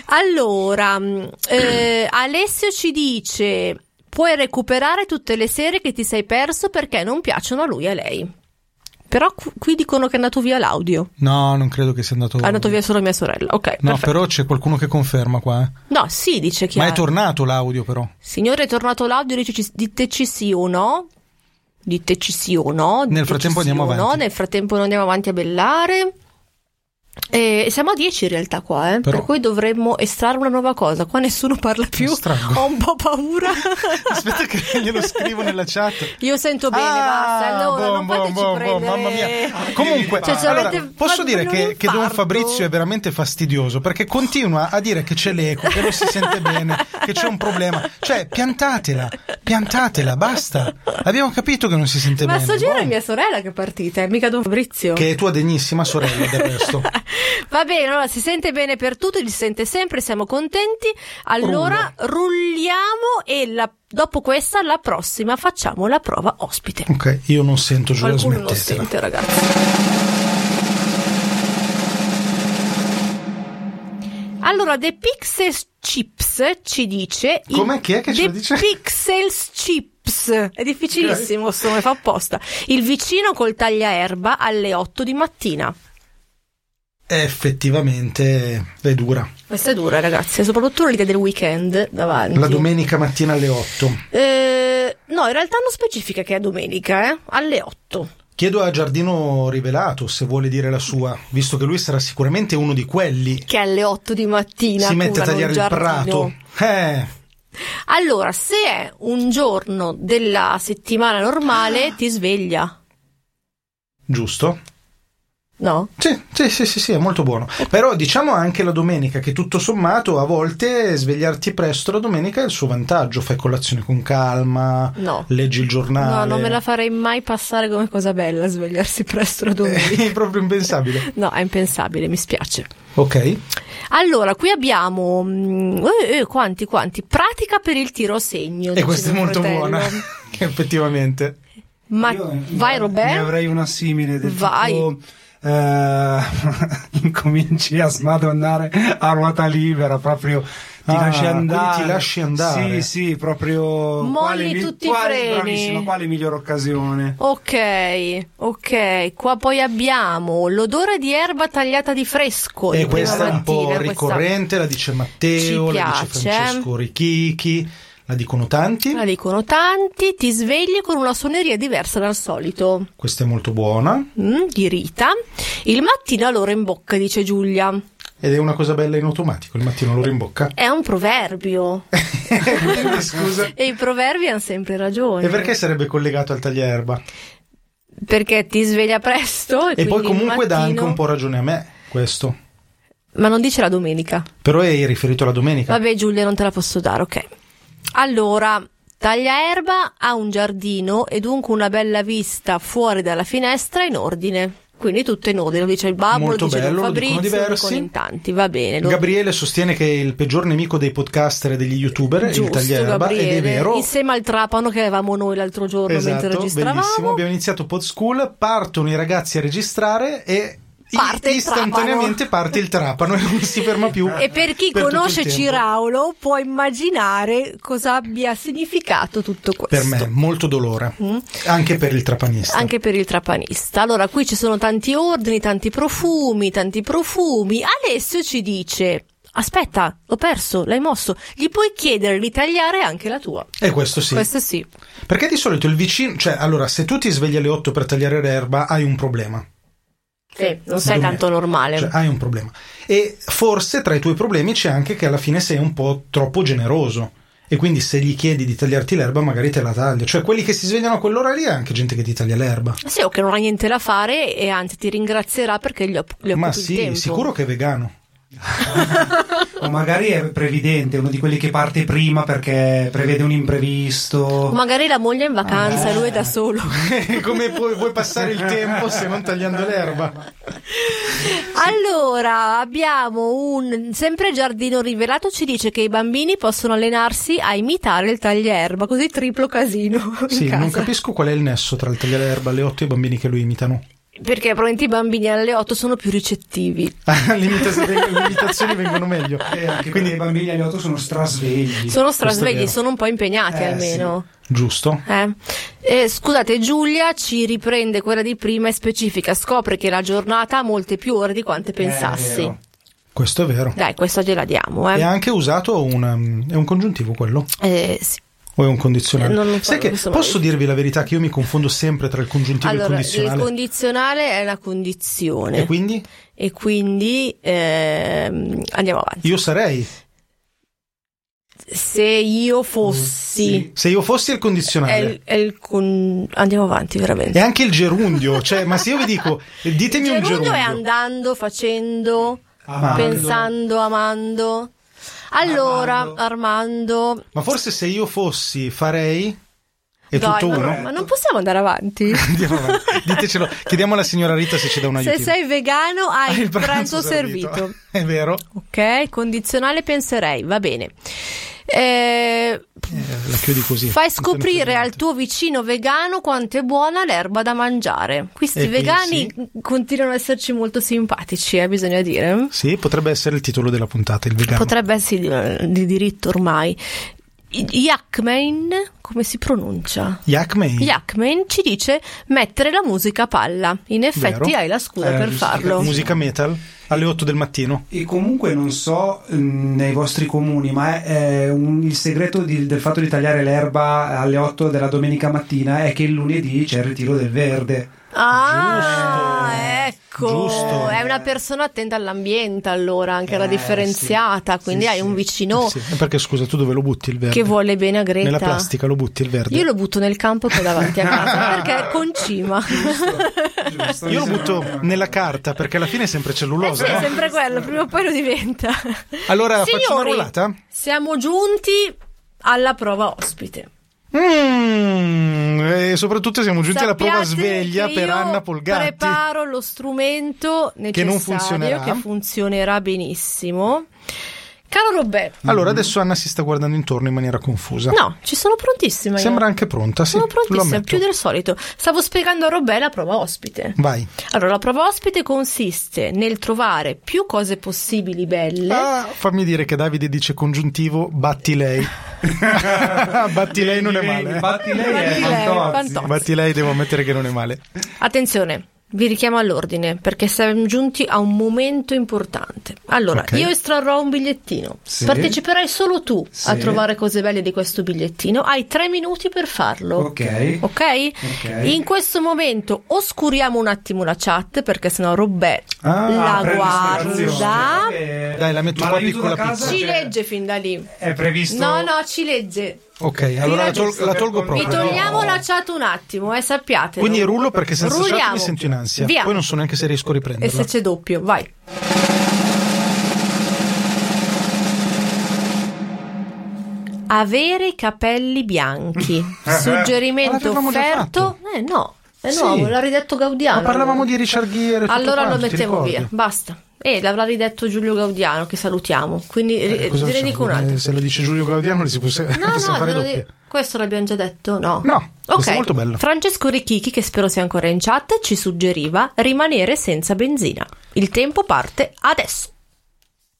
A: Allora, mh, eh, Alessio ci dice: Puoi recuperare tutte le serie che ti sei perso perché non piacciono a lui e a lei. Però qu- qui dicono che è andato via l'audio.
B: No, non credo che sia andato.
A: È andato via solo mia sorella. Ok,
B: No,
A: perfetto.
B: però c'è qualcuno che conferma qua. eh.
A: No, sì, dice che
B: Ma
A: ha-
B: è tornato l'audio, però.
A: Signore, è tornato l'audio, dice, diteci sì o no. Diteci sì o no. diteci
B: frattempo andiamo
A: o no.
B: avanti.
A: Nel frattempo noi andiamo avanti a bellare. E siamo a 10 in realtà qua, eh,
B: Però-
A: per cui dovremmo estrarre una nuova cosa. Qua nessuno parla più.
B: Estraggo.
A: Ho un po' paura.
B: Aspetta che glielo scrivo nella chat.
A: Io sento bene, basta. Allora, non
B: bom,
A: fateci
B: bom, bom,
A: prendere.
B: mamma mia. Comunque,
A: Cioè, se
B: allora,
A: avete
B: posso dire che, che Don? Fabrizio è veramente fastidioso perché continua a dire che c'è l'eco, che non si sente bene, che c'è un problema. Cioè, piantatela, piantatela, basta. Abbiamo capito che non si sente
A: Ma
B: bene.
A: sto giro
B: boh.
A: è mia sorella che è partita, è mica Don Fabrizio.
B: Che è tua degnissima sorella del resto.
A: Va bene, allora si sente bene per tutti, si sente sempre, siamo contenti. Allora rulliamo e la- dopo questa, la prossima, facciamo la prova ospite.
B: Ok, io non sento
A: Qualcuno lo
B: smettetela.
A: sente, ragazzi. Allora, The Pixels Chips ci dice.
B: Com'è? Chi è che ce
A: The
B: lo dice?
A: Pixels Chips. È difficilissimo, sto nome fa apposta. Il vicino col tagliaerba alle 8 di mattina.
B: Eh, Effettivamente è dura.
A: Questa è dura, ragazzi, soprattutto l'idea del weekend davanti.
B: La domenica mattina alle 8.
A: Eh, no, in realtà non specifica che è domenica, eh? Alle 8.
B: Chiedo a Giardino Rivelato se vuole dire la sua, visto che lui sarà sicuramente uno di quelli
A: Che alle 8 di mattina
B: si mette a tagliare il prato. Eh,
A: Allora, se è un giorno della settimana normale, ti sveglia,
B: giusto?
A: No?
B: Sì, sì, sì, sì, sì, è molto buono. Però diciamo anche la domenica che tutto sommato a volte svegliarti presto la domenica è il suo vantaggio. Fai colazione con calma,
A: No.
B: leggi il giornale.
A: No, non me la farei mai passare come cosa bella svegliarsi presto la domenica.
B: È proprio impensabile.
A: No, è impensabile, mi spiace.
B: Ok.
A: Allora, qui abbiamo mm, eh, eh, quanti quanti pratica per il tiro a segno.
B: E questa è molto
A: fratello.
B: buona, effettivamente.
A: Ma
C: Io, eh,
A: vai
C: Ne
A: Robè?
C: avrei una simile del
A: Vai.
C: tipo eh, incominci a smadonnare a ruota libera proprio ti
B: Ah,
C: lasci andare
B: ti lasci andare.
C: sì sì proprio
A: Molli
C: quale
A: tutti i
C: quale-
A: freni.
C: bravissimo quale migliore occasione
A: Ok, ok, qua poi abbiamo l'odore di erba tagliata di fresco. di
B: E questa
A: prima
B: è un po'
A: mattina, questa-
B: ricorrente, la dice Matteo,
A: Ci
B: la
A: piace.
B: dice Francesco Richichi, la dicono tanti.
A: La dicono tanti, ti svegli con una suoneria diversa dal solito.
B: Questa è molto buona
A: Mm, di Rita. Il mattino allora in bocca, dice Giulia.
B: ed è una cosa bella in automatico, il mattino lo rimbocca.
A: È un proverbio.
B: Scusa.
A: E i proverbi hanno sempre ragione.
B: E perché sarebbe collegato al tagliaerba?
A: Perché ti sveglia presto. E,
B: E poi comunque dà anche
A: mattino-
B: un po' ragione a me questo.
A: Ma non dice la domenica.
B: Però è riferito alla domenica.
A: Vabbè, Giulia, non te la posso dare, ok. Allora, Tagliaerba ha un giardino e dunque una bella vista fuori dalla finestra in ordine. Quindi tutto in ordine, lo dice il babbo,
B: Molto
A: lo dice
B: bello, lo
A: Fabrizio, lo
B: diversi.
A: dicono in tanti, va bene. lo-
B: Gabriele sostiene che è il peggior nemico dei podcaster e degli youtuber è il taglierba ed è vero.
A: insieme al trapano che avevamo noi l'altro giorno mentre
B: Esatto,
A: registravamo.
B: bellissimo. Abbiamo iniziato Pod School, partono i ragazzi a registrare e
A: Parte il
B: istantaneamente parte il trapano e non si ferma più.
A: E per chi
B: per il
A: conosce. Ciraulo può immaginare cosa abbia significato tutto questo.
B: Per me, molto dolore.
A: Mm.
B: Anche per il trapanista.
A: Anche per il trapanista. Allora, qui ci sono tanti ordini, tanti profumi, tanti profumi. Alessio ci dice: Aspetta, l'ho perso, l'hai mosso. Gli puoi chiedere di tagliare anche la tua.
B: E questo sì.
A: Questo sì.
B: Perché di solito il vicino, cioè, allora, se tu ti svegli alle 8 per tagliare l'erba, hai un problema.
A: Sì, non sei tanto normale.
B: Cioè, hai un problema. E forse tra i tuoi problemi c'è anche che alla fine sei un po' troppo generoso. E quindi se gli chiedi di tagliarti l'erba, magari te la taglia. Cioè, quelli che si svegliano a quell'ora lì è anche gente che ti taglia l'erba.
A: Sì, o che non ha niente da fare e anzi ti ringrazierà perché gli, opp- gli
B: Ma
A: occupi il
B: sì, sicuro che è vegano.
C: O magari è previdente, uno di quelli che parte prima perché prevede un
A: O
C: imprevisto.
A: magari la moglie è in vacanza
C: Ah,
A: e lui è da solo.
B: Come puoi, vuoi passare il tempo se non tagliando l'erba?
A: Allora, abbiamo un sempre giardino rivelato ci dice che i bambini possono allenarsi a imitare il taglierba, così triplo casino in
B: Sì,
A: casa.
B: non capisco qual è il nesso tra il tagliare l'erba alle 8 e i bambini che lo imitano.
A: Perché probabilmente i bambini alle 8 sono più ricettivi.
B: le, imita- le imitazioni vengono meglio.
C: E anche
B: Quindi,
C: i bambini alle 8 sono strasvegli.
A: Sono strasvegli, sono un po' impegnati
C: Eh,
A: almeno.
B: giusto?
A: Eh. Eh, scusate, Giulia ci riprende quella di prima e specifica, scopre che la giornata ha molte più ore di quante pensassi.
C: vero.
B: Questo è vero.
A: Dai, questa gliela diamo,
B: È
A: eh.
B: anche usato un, è un congiuntivo quello?
A: Eh, sì.
B: O è un condizionale? Sai che posso dirvi la verità che io mi confondo sempre tra il congiuntivo e il
A: Allora,
B: condizionale.
A: il condizionale è la condizione.
B: E quindi
A: E quindi ehm, andiamo avanti.
B: io sarei.
A: Se io fossi.
B: Se io fossi il
A: È
B: condizionale.
A: il, è il con- Andiamo avanti, veramente.
B: E anche il gerundio, cioè, ma se io vi dico, ditemi un
A: gerundio
B: gerundio.
A: è andando, facendo,
C: Amando.
A: pensando, amando. Allora,
C: Armando.
A: Armando.
B: Ma forse se io fossi farei è
A: Dai,
B: tutto
A: ma,
B: uno?
A: ma non possiamo andare avanti?
B: Andiamo avanti. Ditecelo, chiediamo alla signora Rita se ci dà un
A: Se
B: aiutino.
A: sei vegano hai il pranzo, servito.
B: È vero?
A: Ok, condizionale penserei, va bene. Eh,
B: Eh, la chiudi così.
A: Fai scoprire al tuo vicino vegano quanto è buona l'erba da mangiare. Questi
B: E
A: vegani continuano ad esserci molto simpatici, eh, bisogna dire.
B: Sì, potrebbe essere il titolo della puntata, il vegano.
A: Potrebbe essere di, di diritto ormai. Yakmain, come si pronuncia?
B: Yakmei.
A: Yakmain ci dice mettere la musica a palla. In effetti
B: Vero.
A: hai la scusa
C: Eh,
A: per farlo.
B: Musica metal alle 8 del mattino.
C: E comunque non so mm, nei vostri comuni, ma è, è un- il segreto di- del fatto di tagliare l'erba alle 8 della domenica mattina è che il lunedì c'è il ritiro del verde.
A: Ah, ecco.
B: Giusto.
A: È una persona attenta all'ambiente, allora, anche alla
C: Eh,
A: differenziata.
C: sì.
A: Quindi
C: Sì,
A: hai
C: sì.
A: un vicino
B: Sì, perché scusa, tu dove lo butti il verde?
A: che vuole bene a Greta.
B: Nella plastica lo butti il verde.
A: Io lo butto nel campo che ho davanti a casa perché è concima.
C: Giusto,
B: Io lo butto nella carta perché alla fine è sempre
A: Eh
B: cellulosa.
A: sì, è
B: no?
A: sempre quello, prima o poi lo diventa.
B: Allora faccio una
A: Signori,
B: rullata?
A: Siamo giunti alla prova ospite.
B: Mm, e soprattutto siamo giunti alla prova
A: Sappiate
B: sveglia
A: che
B: per Anna Polgatti.
A: Preparo lo strumento necessario
B: non funzionerà.
A: che funzionerà benissimo. Caro Roberto,
B: Allora adesso Anna si sta guardando intorno in maniera confusa.
A: no, ci sono prontissima. io.
B: Sembra anche pronta, sì.
A: Sono prontissima, più del solito. Stavo spiegando a Robè la prova ospite.
B: Vai.
A: Allora, la prova ospite consiste nel trovare più cose possibili belle.
B: Ah, fammi dire che Davide dice congiuntivo, batti lei. batti lei non è male.
C: Batti lei è
A: Batti lei,
C: Fantozzi.
A: Fantozzi.
B: Batti lei, devo ammettere che non è male.
A: Attenzione, vi richiamo all'ordine perché siamo giunti a un momento importante. Allora,
B: Ok.
A: io estrarrò un bigliettino.
C: Sì.
A: Parteciperai solo tu a
C: Sì.
A: trovare cose belle di questo bigliettino. Hai tre minuti per farlo.
C: Ok.
A: Ok?
C: Ok.
A: In questo momento oscuriamo un attimo la chat perché sennò Robè
B: Ah,
A: la guarda.
B: Dai, la metto
C: ma
B: qua piccola
A: Ci legge fin da lì.
C: È previsto.
A: No, no, ci legge.
B: Ok, allora la, tol- la tolgo
A: Vi
B: proprio.
A: togliamo
C: no.
A: la chat un attimo, eh, sappiate.
B: Quindi rullo perché senza chat
A: Rulliamo.
B: mi sento in ansia.
A: Via.
B: Poi non so neanche se riesco a
A: E
B: riprenderla.
A: se c'è doppio, vai. Avere i capelli bianchi.
B: Ma
A: Suggerimento
B: l'avevamo già
A: offerto. Eh no. È
B: Sì.
A: nuovo, l'ha ridetto Gaudiano.
B: Ma parlavamo di Richard Gere. e tutto
A: Allora
B: quanto,
A: lo
B: ti
A: mettiamo via, basta. E l'avrà ridetto Giulio Gaudiano, che salutiamo. Quindi
B: Eh,
A: eh,
B: facciamo?
A: dico un altro.
B: Eh, Se lo dice Giulio Gaudiano, li si può
A: No,
B: possiamo
A: no,
B: fare
A: di- questo l'abbiamo già detto? No.
B: No, è molto bello.
A: Francesco Ricchichi, che spero sia ancora in chat, ci suggeriva rimanere senza benzina. Il tempo parte adesso.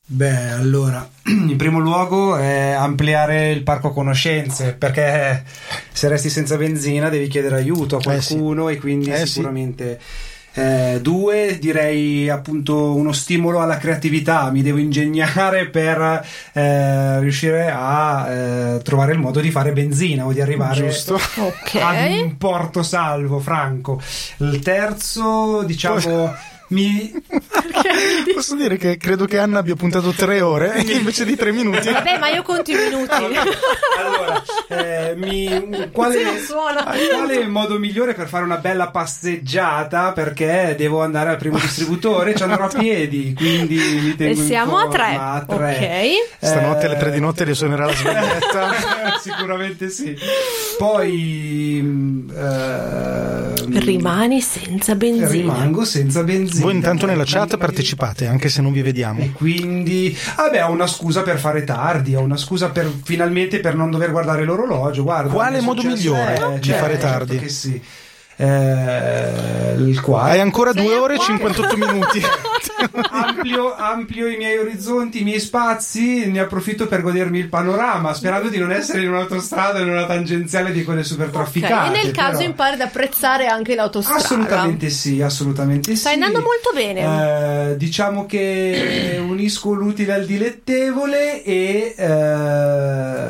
C: Beh, allora, in primo luogo è ampliare il parco conoscenze, perché se resti senza benzina devi chiedere aiuto a
B: Eh sì.
C: qualcuno e quindi
B: Eh sì.
C: Eh, due, direi appunto uno stimolo alla creatività, mi devo ingegnare per eh, riuscire a eh, trovare il modo di fare benzina o di arrivare
B: Giusto.
A: Ok.
C: ad un porto salvo, franco. Il terzo, diciamo, mi,
B: Posso dire che credo che Anna abbia puntato tre ore invece di tre minuti.
A: Vabbè, ma io conto i minuti.
C: allora, eh, mi- quale,
A: Sì, non suona.
C: qual è il modo migliore per fare una bella passeggiata? Perché devo andare al primo distributore, ci andrò a piedi, quindi mi
A: E
C: tengo in
A: siamo a tre.
C: a tre.
A: Ok.
B: Stanotte alle
C: Eh,
B: tre di notte risuonerà la sveglietta.
C: Sicuramente sì. Poi mm, ehm,
A: Rimani senza benzina.
C: rimango senza benzina.
B: Voi intanto nella chat partecipate, anche se non vi vediamo.
C: E quindi, vabbè, ho una scusa per fare tardi, ho una scusa per finalmente per non dover guardare l'orologio. Guarda,
B: Quale
C: mi è
B: modo
C: successo-
B: migliore di
C: certo,
B: fare tardi?
C: certo sì. Eh, il quale
B: Hai ancora
A: Sei
B: due ore e
A: a quattro.
B: 58 minuti.
C: amplio, amplio i miei orizzonti, i miei spazi, ne approfitto per godermi il panorama, sperando di non essere in un'autostrada, in una tangenziale di quelle super trafficate.
A: E nel caso
C: però-
A: impari ad apprezzare anche l'autostrada.
C: Assolutamente sì, assolutamente sì.
A: Stai andando molto bene.
C: Eh, diciamo che unisco l'utile al dilettevole e eh,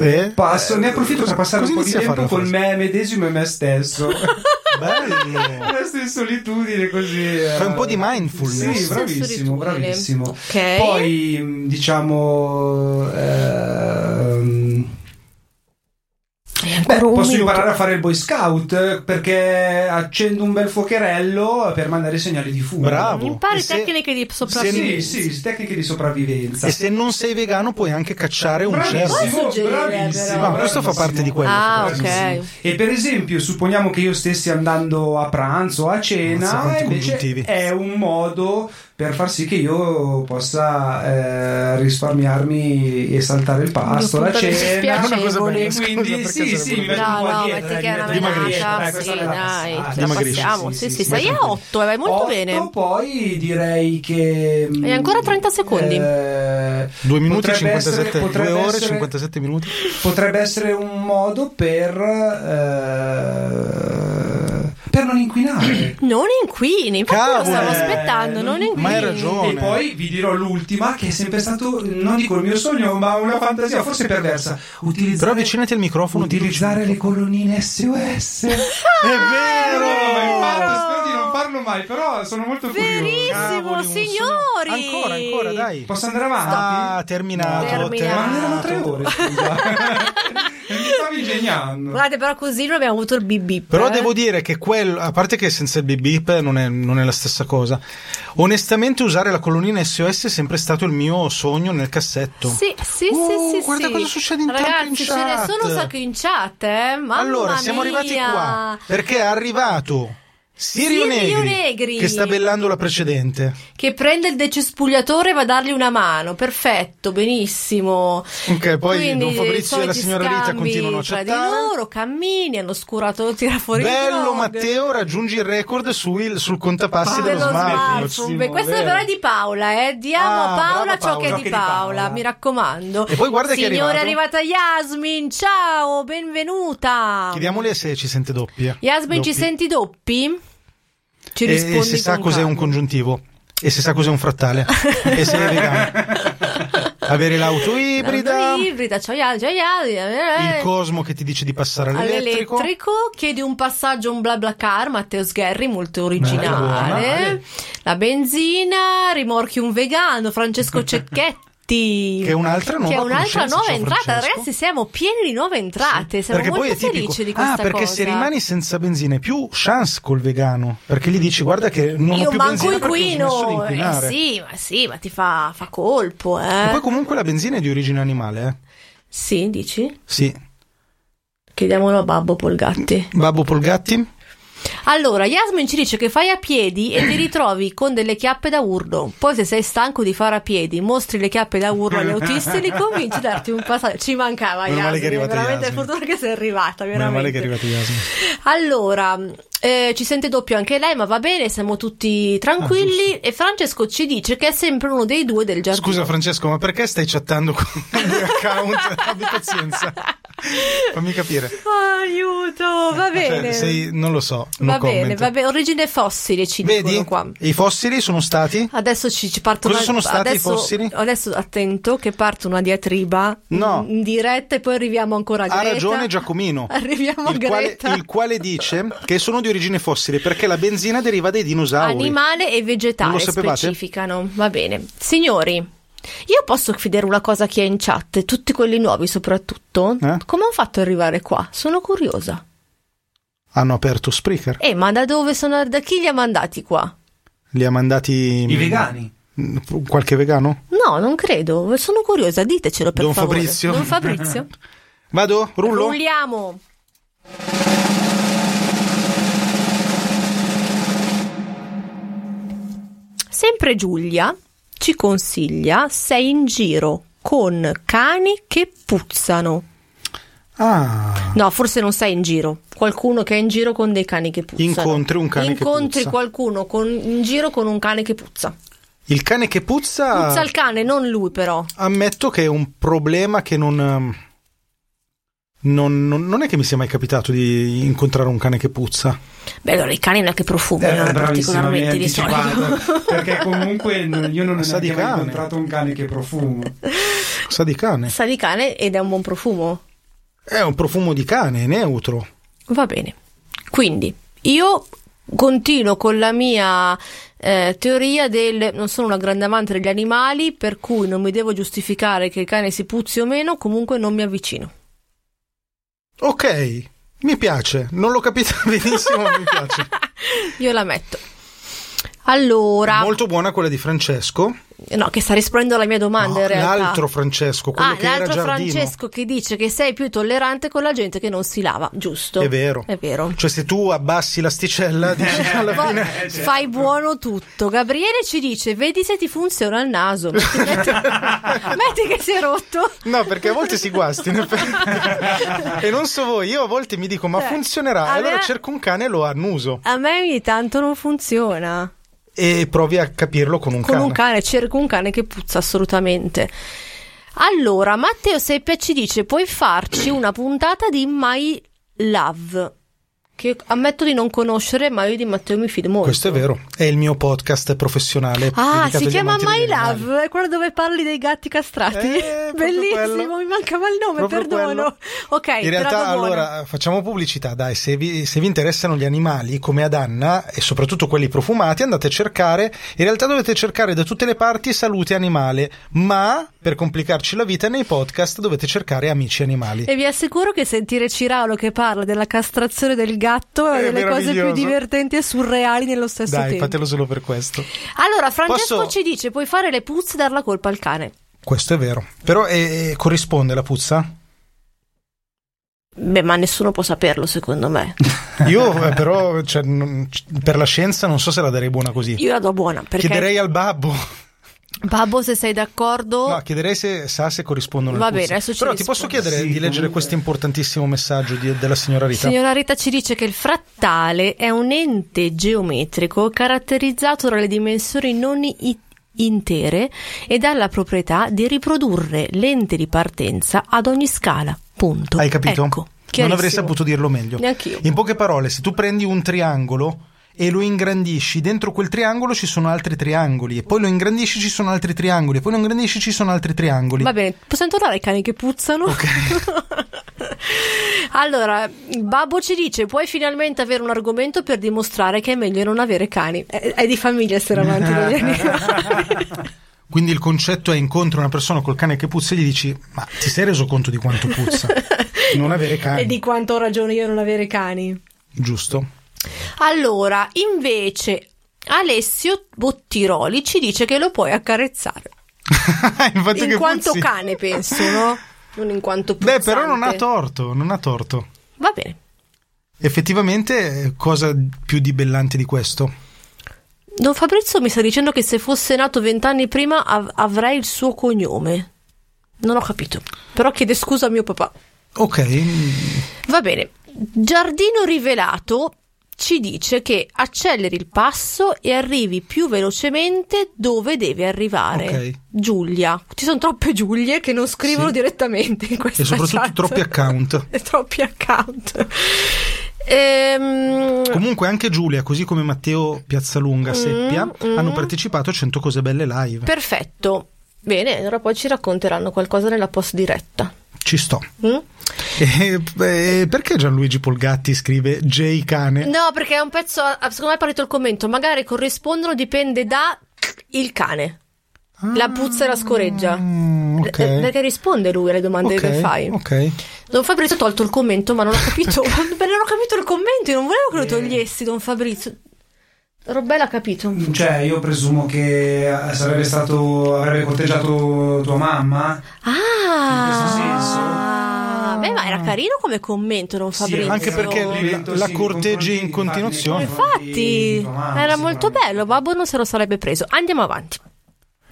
B: Eh?
C: passo, ne approfitto per passare un po' di tempo con me medesimo e me stesso.
B: Bello.
C: Resto in solitudine così. eh.
B: Fai un po' di mindfulness.
C: Sì, bravissimo, bravissimo.
A: Ok.
C: Poi mh, diciamo ehm,
A: ancora
C: Beh, posso
A: minuto.
C: imparare a fare il boy scout perché accendo un bel fuocherello per mandare segnali di fumo.
B: Bravo.
A: Impari
B: se-
A: tecniche di
C: Sì,
A: sopravvivenza.
C: sì, tecniche di sopravvivenza.
B: E se non sei vegano puoi anche cacciare un cervo.
C: Bravissimo,
A: però.
B: No, questo fa parte di quello.
A: Ah, ok.
C: E per esempio, supponiamo che io stessi andando a pranzo o a
B: Mazza,
C: cena, invece
B: congiuntivi.
C: è un modo per far sì che io possa eh, risparmiarmi e saltare il pasto, la cena.
B: Una cosa bella, scusa,
C: Quindi
B: perché
C: sì, sì, mi un
A: No,
C: po'
A: no,
C: dietro,
A: metti che è una menata,
C: questa
A: sì, dai,
C: passo.
A: ce la passiamo.
C: Sì,
A: Sì, sei a
C: metti un-
A: 8 e vai molto
C: Otto,
A: bene.
C: Poi direi che.
A: Hai ancora 30 secondi.
C: eh,
B: 2 minuti
C: potrebbe
B: 57,
C: essere-
B: 2
C: potrebbe
B: ore
C: essere-
B: 57 minuti.
C: Potrebbe essere un modo per. eh, per non inquinare.
A: Non inquini, infatti lo
B: Cavolo.
A: stavo
B: Eh,
A: aspettando, non inquini.
B: ma hai ragione.
C: E poi vi dirò l'ultima, che è sempre stato, non dico il mio sogno, ma una fantasia forse perversa. Utilizzare,
B: Però avvicinati al microfono.
C: utilizzare le colonnine SOS.
B: È
C: Non
B: vero!
C: fatto, spero di non farlo mai, però sono molto curioso.
A: Verissimo, signori!
B: Ancora, ancora, dai.
C: Posso andare avanti?
B: Ah, terminato.
A: Terminato.
C: Ma non erano tre ore, scusa. Mi stavi ingegnando.
A: Guardate, però così non abbiamo avuto il bip bip.
B: Però
A: eh.
B: devo dire che quello, a parte che senza il beep beep non è, non è la stessa cosa, onestamente usare la colonnina SOS è sempre stato il mio sogno nel cassetto.
A: Sì, sì,
B: Oh,
A: sì, sì.
B: guarda
A: sì.
B: cosa succede intanto
A: Ragazzi,
B: in
A: ce ne
B: chat.
A: sono un sacco in chat, eh? Mamma
B: allora, siamo
A: mia.
B: arrivati qua perché è arrivato Sirio,
A: Sirio
B: Negri,
A: Negri.
B: che sta bellando la precedente.
A: Che prende il decespugliatore e va a dargli una mano. Perfetto, benissimo.
B: Ok, poi
A: Quindi,
B: Don Fabrizio e la signora Rita continuano a
A: tra di
B: chattare.
A: loro, cammini, hanno scurato, tira fuori
B: Bello. Matteo, raggiungi il record sul, sul contapassi
C: Ah,
B: dello,
A: dello
B: smartphone.
A: smartphone. Beh, questo
B: Vero.
A: però è di Paola, eh. Diamo
B: Ah,
A: a Paola
B: Paola.
A: che è
C: Ciò
A: di
C: che è di
A: Paola,
C: Paola.
A: mi raccomando.
B: E poi guarda che è
A: Signore, è arrivata Yasmin, ciao, benvenuta.
B: Chiediamole se ci sente doppia.
A: Yasmin, ci
B: Doppi.
A: senti doppi? Ci
B: E, e se sa cos'è un
A: calma.
B: congiuntivo. E se sa cos'è un frattale. e se è vegano. Avere l'auto ibrida.
A: L'auto ibrida, ciao Yasmin, ciao Yasmin.
B: Il Cosmo che ti dice di passare all'elettrico.
A: all'elettrico chiedi un passaggio un bla bla car Matteo Sgherri molto originale la benzina rimorchi un vegano Francesco Cecchetti
B: Che è un'altra nuova
A: che è un'altra nuova entrata ragazzi siamo pieni di nuove entrate siamo
B: perché
A: molto felici di questa
B: ah, perché
A: cosa
B: se rimani senza benzina è più chance col vegano. Perché gli dici, guarda che non ho
A: io
B: più
A: manco
B: ho smesso di
A: inquino eh, sì ma sì ma ti fa, fa colpo
B: E
A: eh
B: poi comunque la benzina è di origine animale, eh?
A: sì dici
B: Sì.
A: chiediamolo a Babbo Polgatti
B: Babbo Polgatti?
A: Allora, Yasmin ci dice che fai a piedi e ti ritrovi con delle chiappe da urlo. Poi, se sei stanco di fare a piedi, mostri le chiappe da urlo agli autisti e li convinci a darti un passaggio. Ci mancava
B: Meno male
A: Yasmin.
B: che è arrivata
A: veramente
B: Yasmin.
A: fortuna che sei arrivata.
B: Meno male che è arrivato Yasmin.
A: Allora, eh, ci sente doppio anche lei, ma va bene, siamo tutti tranquilli. e Francesco ci dice che è sempre uno dei due del giardino.
B: Scusa Francesco, ma perché stai chattando con il mio account? Abbi pazienza. Fammi capire.
A: Oh, aiuto, va bene.
B: Cioè, sei, non lo so. no
A: va bene,
B: comment.
A: va bene. Origine fossile ci
B: Vedi?
A: dicono qua.
B: I fossili sono stati?
A: Adesso ci, ci partono
B: Cosa sono stati i
A: adesso,
B: fossili?
A: Adesso attento che parte una diatriba
B: No.
A: in, diretta e poi arriviamo ancora a
B: Ha
A: Greta.
B: ragione Giacomino.
A: Arriviamo a
B: il quale,
A: Greta.
B: il quale dice che sono di origine fossile perché la benzina deriva dai dinosauri.
A: Animale e
B: Non
A: vegetale
B: lo sapevate?
A: specificano. Va bene. Signori, io posso chiedere una cosa a chi è in chat, tutti quelli nuovi soprattutto?
B: Eh?
A: Come hanno fatto ad arrivare qua? Sono curiosa.
B: Hanno aperto Spreaker.
A: Eh, ma da dove sono? Da chi li ha mandati qua?
B: Li ha mandati
C: I vegani.
B: qualche vegano?
A: No, non credo. Sono curiosa, ditecelo per
B: Don
A: favore.
B: Fabrizio?
A: Don Fabrizio.
B: Vado? Rullo?
A: Rulliamo. Sempre Giulia ci consiglia sei in giro con cani che puzzano.
B: Ah,
A: No, forse non sei in giro. Qualcuno che è in giro con dei cani che puzzano.
B: Incontri un cane che
A: Incontri
B: puzza.
A: qualcuno con- in giro con un cane che puzza.
B: il cane che puzza.
A: Puzza il cane, non lui però.
B: Ammetto che è un problema che non, ehm, non, non- non è che mi sia mai capitato di incontrare un cane che puzza.
A: Beh, allora i cani non è che profumano
C: Eh,
A: particolarmente di solito.
C: perché comunque io non ho
B: Sa di
C: neanche mai
B: cane.
C: incontrato un cane che profumo.
B: Sa di cane.
A: Sa di cane ed è un buon profumo.
B: È un profumo di cane, neutro.
A: Va bene. Quindi io continuo con la mia eh, teoria del non sono una grande amante degli animali, per cui non mi devo giustificare che il cane si puzzi o meno, comunque non mi avvicino.
B: Ok, mi piace. Non l'ho capito benissimo, ma mi piace.
A: Io la metto. Allora,
B: Molto buona quella di Francesco.
A: no, che sta rispondendo alla mia domanda
B: No,
A: in realtà.
B: l'altro Francesco, quello
A: Ah,
B: che era
A: l'altro
B: giardino.
A: Francesco che dice che sei più tollerante con la gente che non si lava, giusto?
B: È vero.
A: È vero.
B: Cioè, se tu abbassi l'asticella, dici alla fine.
A: Fai buono tutto. Gabriele ci dice: Vedi se ti funziona il naso. Metti, metti- metti che si è rotto.
B: No, perché a volte si guasti, e non so voi, io a volte mi dico, ma
A: Eh,
B: funzionerà?
A: a
B: E allora
A: me-
B: cerco un cane e lo annuso.
A: A me ogni tanto non funziona.
B: E provi a capirlo con un
A: Con
B: cane.
A: un cane, cerco un cane che puzza assolutamente. Allora, Matteo Seppia ci dice: Puoi farci una puntata di My Love. Che ammetto di non conoscere, ma io di Matteo mi fido molto.
B: Questo è vero, è il mio podcast professionale.
A: Ah, si chiama My. Love, è quello dove parli dei gatti castrati.
B: Eh,
A: Bellissimo, mi mancava il nome,
B: Proprio
A: perdono. Ok,
B: In realtà, allora, facciamo pubblicità, dai, se vi, se vi interessano gli animali, come ad Anna, e soprattutto quelli profumati, andate a cercare, in realtà dovete cercare da tutte le parti salute animale, ma per complicarci la vita nei podcast dovete cercare amici animali.
A: E vi assicuro che sentire Ciraulo che parla della castrazione del gatto è
B: È
A: una delle cose più divertenti e surreali nello stesso
B: Dai,
A: tempo.
B: fatelo solo per questo.
A: Allora, Francesco
B: Posso-
A: ci dice: puoi fare le puzze e dar la colpa al cane.
B: Questo è vero. Però eh, corrisponde la puzza?
A: Beh, ma nessuno può saperlo, secondo me.
B: Io eh, però cioè, non- per la scienza non so se la darei buona così.
A: Io la do buona perché.
B: Chiederei al babbo.
A: Babbo, se sei d'accordo.
B: No, chiederei se sa se corrispondono le
A: Va
B: puzze.
A: bene, adesso ci
B: Però ti posso chiedere
C: Sì,
B: di leggere
C: comunque.
B: questo importantissimo messaggio di- della signora Rita?
A: Signora Rita ci dice che il frattale è un ente geometrico caratterizzato dalle dimensioni non i- intere e dalla proprietà di riprodurre l'ente di partenza ad ogni scala. Punto.
B: Hai capito?
A: Ecco,
B: non avrei saputo dirlo meglio.
A: Neanch'io.
B: In poche parole, se tu prendi un triangolo e lo ingrandisci, dentro quel triangolo ci sono altri triangoli, e poi lo ingrandisci ci sono altri triangoli, e poi lo ingrandisci ci sono altri triangoli.
A: Va bene, possiamo tornare ai cani che puzzano? allora, il babbo ci dice: Puoi finalmente avere un argomento per dimostrare che è meglio non avere cani. È, è di famiglia essere amanti degli animali.
B: Quindi il concetto è incontri una persona col cane che puzza e gli dici: Ma ti sei reso conto di quanto puzza? non avere cani.
A: e di quanto ho ragione io non avere cani.
B: Giusto?
A: Allora, invece, Alessio Bottiroli ci dice che lo puoi accarezzare. In quanto
B: puzzi.
A: cane, penso, no? Non in quanto
B: Beh,
A: puzzante.
B: però non ha torto, non ha torto.
A: Va bene.
B: Effettivamente, cosa più di bellante di questo?
A: Don Fabrizio mi sta dicendo che se fosse nato vent'anni prima av- avrei il suo cognome. Non ho capito. Però chiede scusa a mio papà.
B: Ok,
A: Va bene. Giardino rivelato ci dice che acceleri il passo e arrivi più velocemente dove devi arrivare.
B: Ok.
A: Giulia. Ci sono troppe Giulie che non scrivono
B: Sì.
A: direttamente in questa
B: e soprattutto
A: chat.
B: troppi account.
A: E troppi account. Ehm,
B: Comunque anche Giulia, così come Matteo Piazzalunga Seppia,
A: mm.
B: hanno partecipato a 100 cose belle live.
A: perfetto. Bene, allora poi ci racconteranno qualcosa nella post diretta.
B: Ci sto.
A: Mm?
B: E, eh, perché Gianluigi Polgatti scrive J cane?
A: No, perché è un pezzo. Secondo me è partito il commento. Magari corrispondono, dipende da il cane. La puzza e la scoreggia.
B: Mm, ok.
A: Eh, Perché risponde lui alle domande
B: Ok,
A: che fai.
B: ok.
A: Don Fabrizio ha tolto il commento, ma non ho capito. Non ho capito il commento. Io non volevo che lo togliessi, Don Fabrizio. Robella ha capito.
C: Cioè, io presumo che eh, sarebbe stato. avrebbe corteggiato tua mamma.
A: Ah,
C: In questo senso?
A: Beh, ma era carino come commento,
C: Sì,
A: Fabrizio.
B: Anche perché la
C: sì,
B: corteggi in continuazione.
A: Infatti, era
C: sì,
A: molto bello. Babbo non se lo sarebbe preso. Andiamo avanti.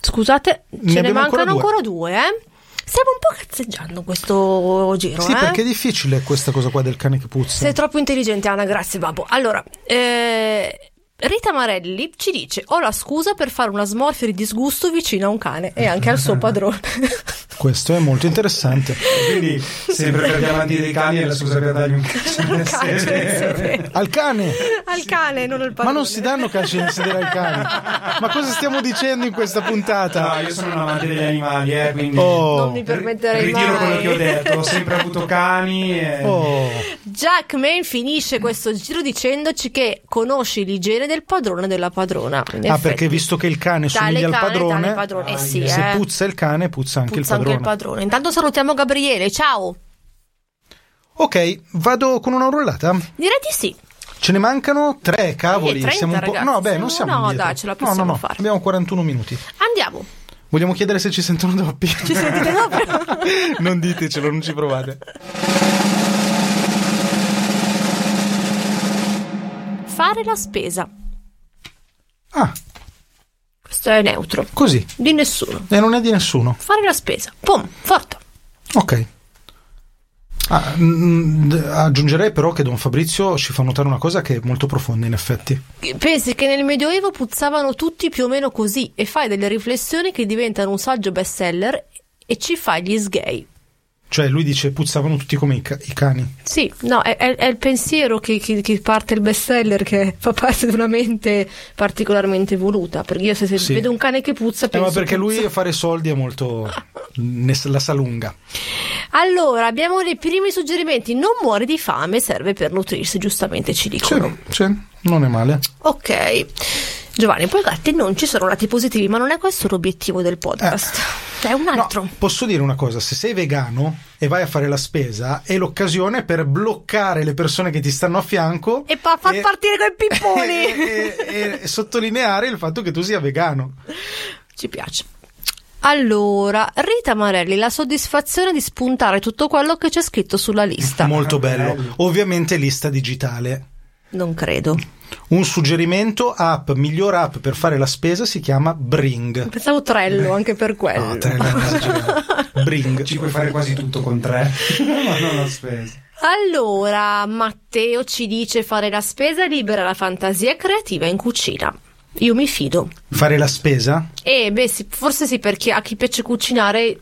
A: Scusate,
B: Ne
A: ce ne
B: abbiamo ancora
A: mancano
B: due.
A: ancora due, eh? Stiamo un po' cazzeggiando questo giro,
B: Sì,
A: eh?
B: perché è difficile questa cosa qua del cane che puzza.
A: Sei troppo intelligente, Anna, grazie, babbo. Allora, eh, Rita Marelli ci dice: Ho la scusa per fare una smorfia di disgusto vicino a un cane e anche al suo padrone.
B: Questo è molto interessante.
C: Quindi, sempre per gli amanti dei cani, è la scusa per dargli un calcio nel
A: Calcio nel
C: sedere.
B: Al cane!
A: al cane, non al
B: Ma
A: padrone.
B: non si danno calci nel sedere ai cani. Ma cosa stiamo dicendo in questa puntata?
C: No, io sono un amante degli animali, eh, quindi.
B: Oh.
A: Non mi permetterei
C: Ritiro
A: mai.
C: quello che ho detto, ho sempre avuto cani. E...
B: Oh.
A: Jackman finisce questo giro dicendoci che conosci l'igiene del padrone e della padrona. In
B: Ah,
A: effetti.
B: perché visto che il cane
A: Tale
B: somiglia al
A: cane,
B: padrone,
A: tale padrone. Eh sì,
B: se
A: eh.
B: puzza il cane, puzza anche
A: Puzza
B: il
A: anche
B: padrone.
A: il padrone. Intanto salutiamo Gabriele, ciao.
B: ok, vado con una rollata.
A: Direi di sì.
B: Ce ne mancano tre, cavoli.
A: Eh, 30,
B: siamo un po'...
A: ragazzi,
B: No, beh, non siamo
A: no,
B: indietro.
A: dai, ce la
B: No, no,
A: possiamo
B: no,
A: fare.
B: Abbiamo 41 minuti.
A: Andiamo.
B: Vogliamo chiedere se ci sentono doppi?
A: Ci sentite dopo?
B: non ditecelo, non ci provate.
A: Fare la spesa.
B: Ah,
A: Questo è neutro.
B: così.
A: Di nessuno.
B: E non è di nessuno.
A: Fare la spesa. Pum, forte.
B: Ok. Ah, mm, d- aggiungerei però che Don Fabrizio ci fa notare una cosa che è molto profonda in effetti.
A: Pensi che nel Medioevo puzzavano tutti più o meno così e fai delle riflessioni che diventano un saggio bestseller e ci fai gli sgay.
B: Cioè lui dice puzzavano tutti come i, ca- i cani.
A: Sì, no, è, è- è il pensiero che, che- che parte il bestseller che fa parte di una mente particolarmente voluta. Perché io se, se
B: Sì.
A: vedo un cane che puzza
B: Eh,
A: penso
B: ma perché lui
A: puzza.
B: a fare soldi è molto... la sa lunga.
A: Allora, abbiamo i primi suggerimenti. Non muore di fame, serve per nutrirsi, giustamente ci
B: Sì,
A: dicono.
B: sì, non è male.
A: Ok. Giovanni Polgatti, non ci sono lati positivi, ma non è questo l'obiettivo del podcast. È un altro.
B: No, posso dire una cosa, se sei vegano e vai a fare la spesa è l'occasione per bloccare le persone che ti stanno a fianco
A: E pa- far partire quei pipponi.
B: e, e- e sottolineare il fatto che tu sia vegano.
A: Ci piace. Allora, Rita Marelli, la soddisfazione di spuntare tutto quello che c'è scritto sulla lista.
B: Molto bello.
C: bello.
B: Ovviamente lista digitale.
A: Non credo.
B: Un suggerimento app, miglior app per fare la spesa si chiama Bring.
A: Pensavo Trello anche per quello.
B: No, esagerato. Bring.
C: Ci puoi fare quasi tutto con tre, ma non la spesa.
A: Allora, Matteo ci dice fare la spesa libera la fantasia creativa in cucina. Io mi fido.
B: Fare la spesa?
A: E beh, sì, forse sì, perché a chi piace cucinare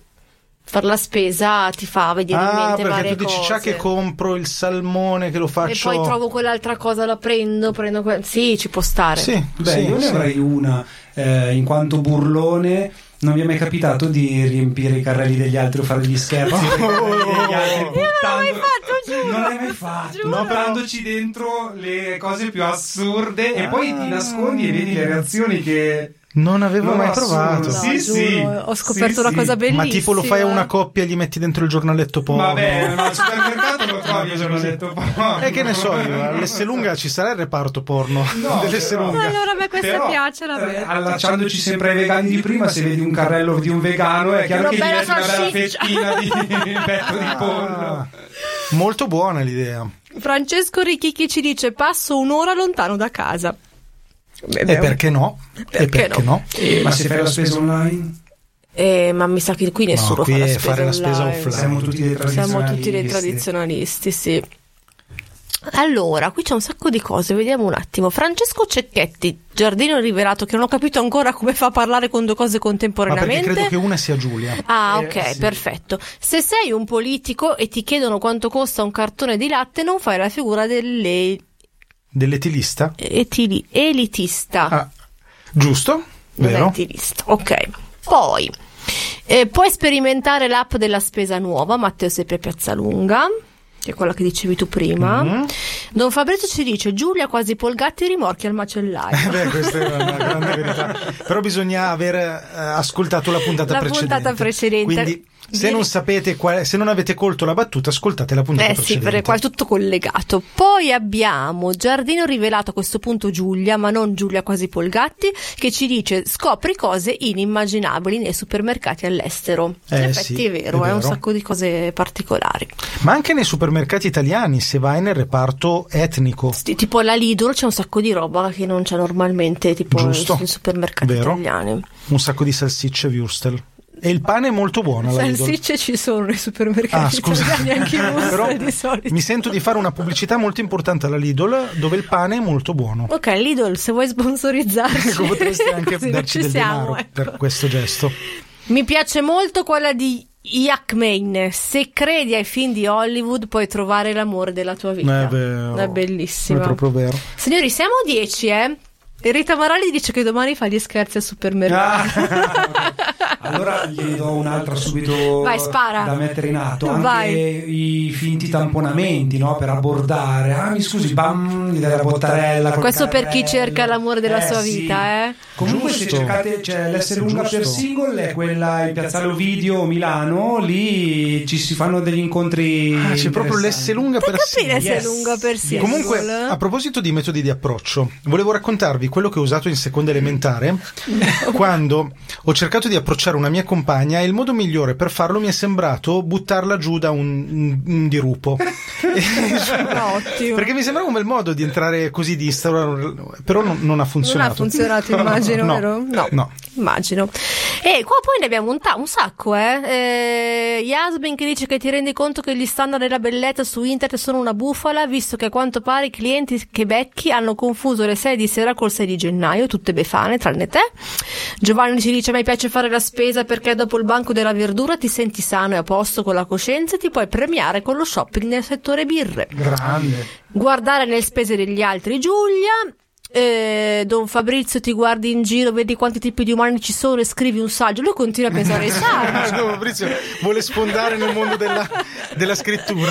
A: far la spesa ti fa venire in
B: Ah,
A: mente
B: perché
A: varie
B: tu dici
A: cose.
B: già che compro il salmone che lo
A: e
B: faccio.
A: poi trovo quell'altra cosa, la prendo, prendo quel... Sì, ci può stare.
B: Sì,
C: Beh,
B: sì,
C: io ne
B: sì.
C: avrei una, eh, in quanto burlone. Non mi è mai capitato di riempire i carrelli degli altri o fare gli scherzi degli altri
A: Io non l'ho mai fatto, giuro.
C: Non l'hai mai fatto,
A: Giuro.
C: buttandoci dentro le cose più assurde e poi
B: Ah.
C: ti nascondi e vedi le reazioni che
B: Non avevo
C: No,
B: mai provato.
A: No,
C: Sì,
A: giuro,
C: sì.
A: Ho scoperto
C: Sì,
A: una
C: sì.
A: cosa bellissima.
B: Ma tipo lo fai a una coppia e gli metti dentro il giornaletto porno.
C: Vabbè, ma al supermercato lo trovi il giornaletto porno.
B: E che ne so io, all'Esselunga ci sarà il reparto porno
C: No,
B: dell'Esselunga.
C: però-
A: Allora a me questa
C: Però,
A: piace, la
C: eh,
A: vedo.
C: allacciandoci sempre ai vegani di prima, se vedi un carrello di un vegano, è chiaro
A: Una
C: che gli metti una bella fettina di petto di pollo.
B: Ah, molto buona l'idea.
A: Francesco Richichi ci dice passo un'ora lontano da casa.
B: Beh, e perché no?
A: Perché
B: e perché no?
A: no?
C: Eh, ma se fai la spesa online?
A: Eh, ma mi sa che qui nessuno
B: no, qui
A: fa la spesa
B: fare la spesa
A: online.
B: offline.
C: Siamo tutti dei tradizionalisti.
A: Siamo tutti dei tradizionalisti, sì. Allora, qui c'è un sacco di cose, vediamo un attimo. Francesco Cecchetti, giardino rivelato, che non ho capito ancora come fa a parlare con due cose
B: Ma perché
A: contemporaneamente.
B: credo che una sia Giulia.
A: Ah,
C: Eh,
A: ok,
C: sì.
A: perfetto. Se sei un politico e ti chiedono quanto costa un cartone di latte, non fai la figura delle
B: Dell'etilista?
A: etili- elitista.
B: Ah, giusto? Vero?
A: etilista. Ok. Poi eh, puoi sperimentare l'app della spesa nuova, Matteo Seppe Piazzalunga. Che è quella che dicevi tu prima.
B: Mhm.
A: Don Fabrizio ci dice: Giulia quasi polgatti rimorchi al macellaio.
B: Beh, questa è una grande verità. Però bisogna aver eh, ascoltato la puntata
A: La
B: precedente.
A: puntata precedente.
B: Quindi, se non sapete quale, se non avete colto la battuta, ascoltate la puntata
A: Eh sì,
B: precedente.
A: perché qua è tutto collegato. Poi abbiamo Giardino rivelato a questo punto Giulia, ma non Giulia quasi Polgatti, che ci dice scopri cose inimmaginabili nei supermercati all'estero.
B: Eh
A: In effetti
B: sì,
A: è vero,
B: è
A: è un
B: vero.
A: sacco di cose particolari.
B: Ma anche nei supermercati italiani, se vai nel reparto etnico.
A: Sì, Tipo alla Lidl c'è un sacco di roba che non c'è normalmente, tipo
B: Giusto.
A: nei supermercati
B: Vero.
A: italiani.
B: Un sacco di salsicce Würstel. E il pane è molto buono.
A: Salsicce ci sono nei
B: Ah,
A: supermercati
B: scusa.
A: italiani, anche i
B: Però
A: di solito.
B: mi sento di fare una pubblicità molto importante alla Lidl dove il pane è molto buono.
A: Ok, Lidl, se vuoi sponsorizzarci,
B: Ecco, potresti anche darci
A: ci
B: del
A: siamo,
B: denaro
A: ecco.
B: per questo gesto.
A: Mi piace molto quella di Yakmain. Se credi ai film di Hollywood, puoi trovare l'amore della tua vita.
B: È vero.
A: È bellissima.
B: È proprio vero.
A: Signori, siamo a 10, eh? E Rita Marali dice che domani fa gli scherzi al supermercato.
C: Ah, allora gliene do un'altra subito
A: Vai, spara.
C: da mettere in atto. Anche
A: Vai.
C: i finti tamponamenti no? per abbordare. Ah, mi scusi, bam, gli dai la bottarella.
A: Questo per chi cerca l'amore della
C: Eh,
A: sua
C: sì.
A: vita, eh?
C: Comunque, se
B: Giusto.
C: cercate c'è l'S lunga
B: Giusto.
C: per single, è quella in Piazzale Ovidio Milano. Lì ci si fanno degli incontri.
B: Ah, c'è proprio l'S lunga per
A: Capire se è
C: Yes.
A: lunga per single.
B: Comunque, a proposito di metodi di approccio, volevo raccontarvi quello che ho usato in seconda elementare quando ho cercato di approcciare una mia compagna e il modo migliore per farlo mi è sembrato buttarla giù da un, un- dirupo.
A: Ottimo.
B: Perché mi sembrava un bel modo di entrare così di instaurare, però non, non ha funzionato.
A: Non ha funzionato, immagino,
B: No,
A: vero? No.
B: no.
A: Immagino. E qua poi ne abbiamo un, ta- un sacco, eh? eh. Yasmin che dice che ti rendi conto che gli standard della bellezza su internet sono una bufala, visto che a quanto pare i clienti che becchi hanno confuso le 6 di sera col 6 di gennaio, tutte befane, tranne te. Giovanni ci dice: A me piace fare la spesa perché dopo il banco della verdura ti senti sano e a posto con la coscienza e ti puoi premiare con lo shopping nel settore birre.
C: Grande.
A: Guardare le spese degli altri, Giulia. Eh, Don Fabrizio ti guardi in giro, vedi quanti tipi di umani ci sono e scrivi un saggio. Lui continua a pensare ai saggi.
B: No, Fabrizio vuole sfondare nel mondo della, della scrittura.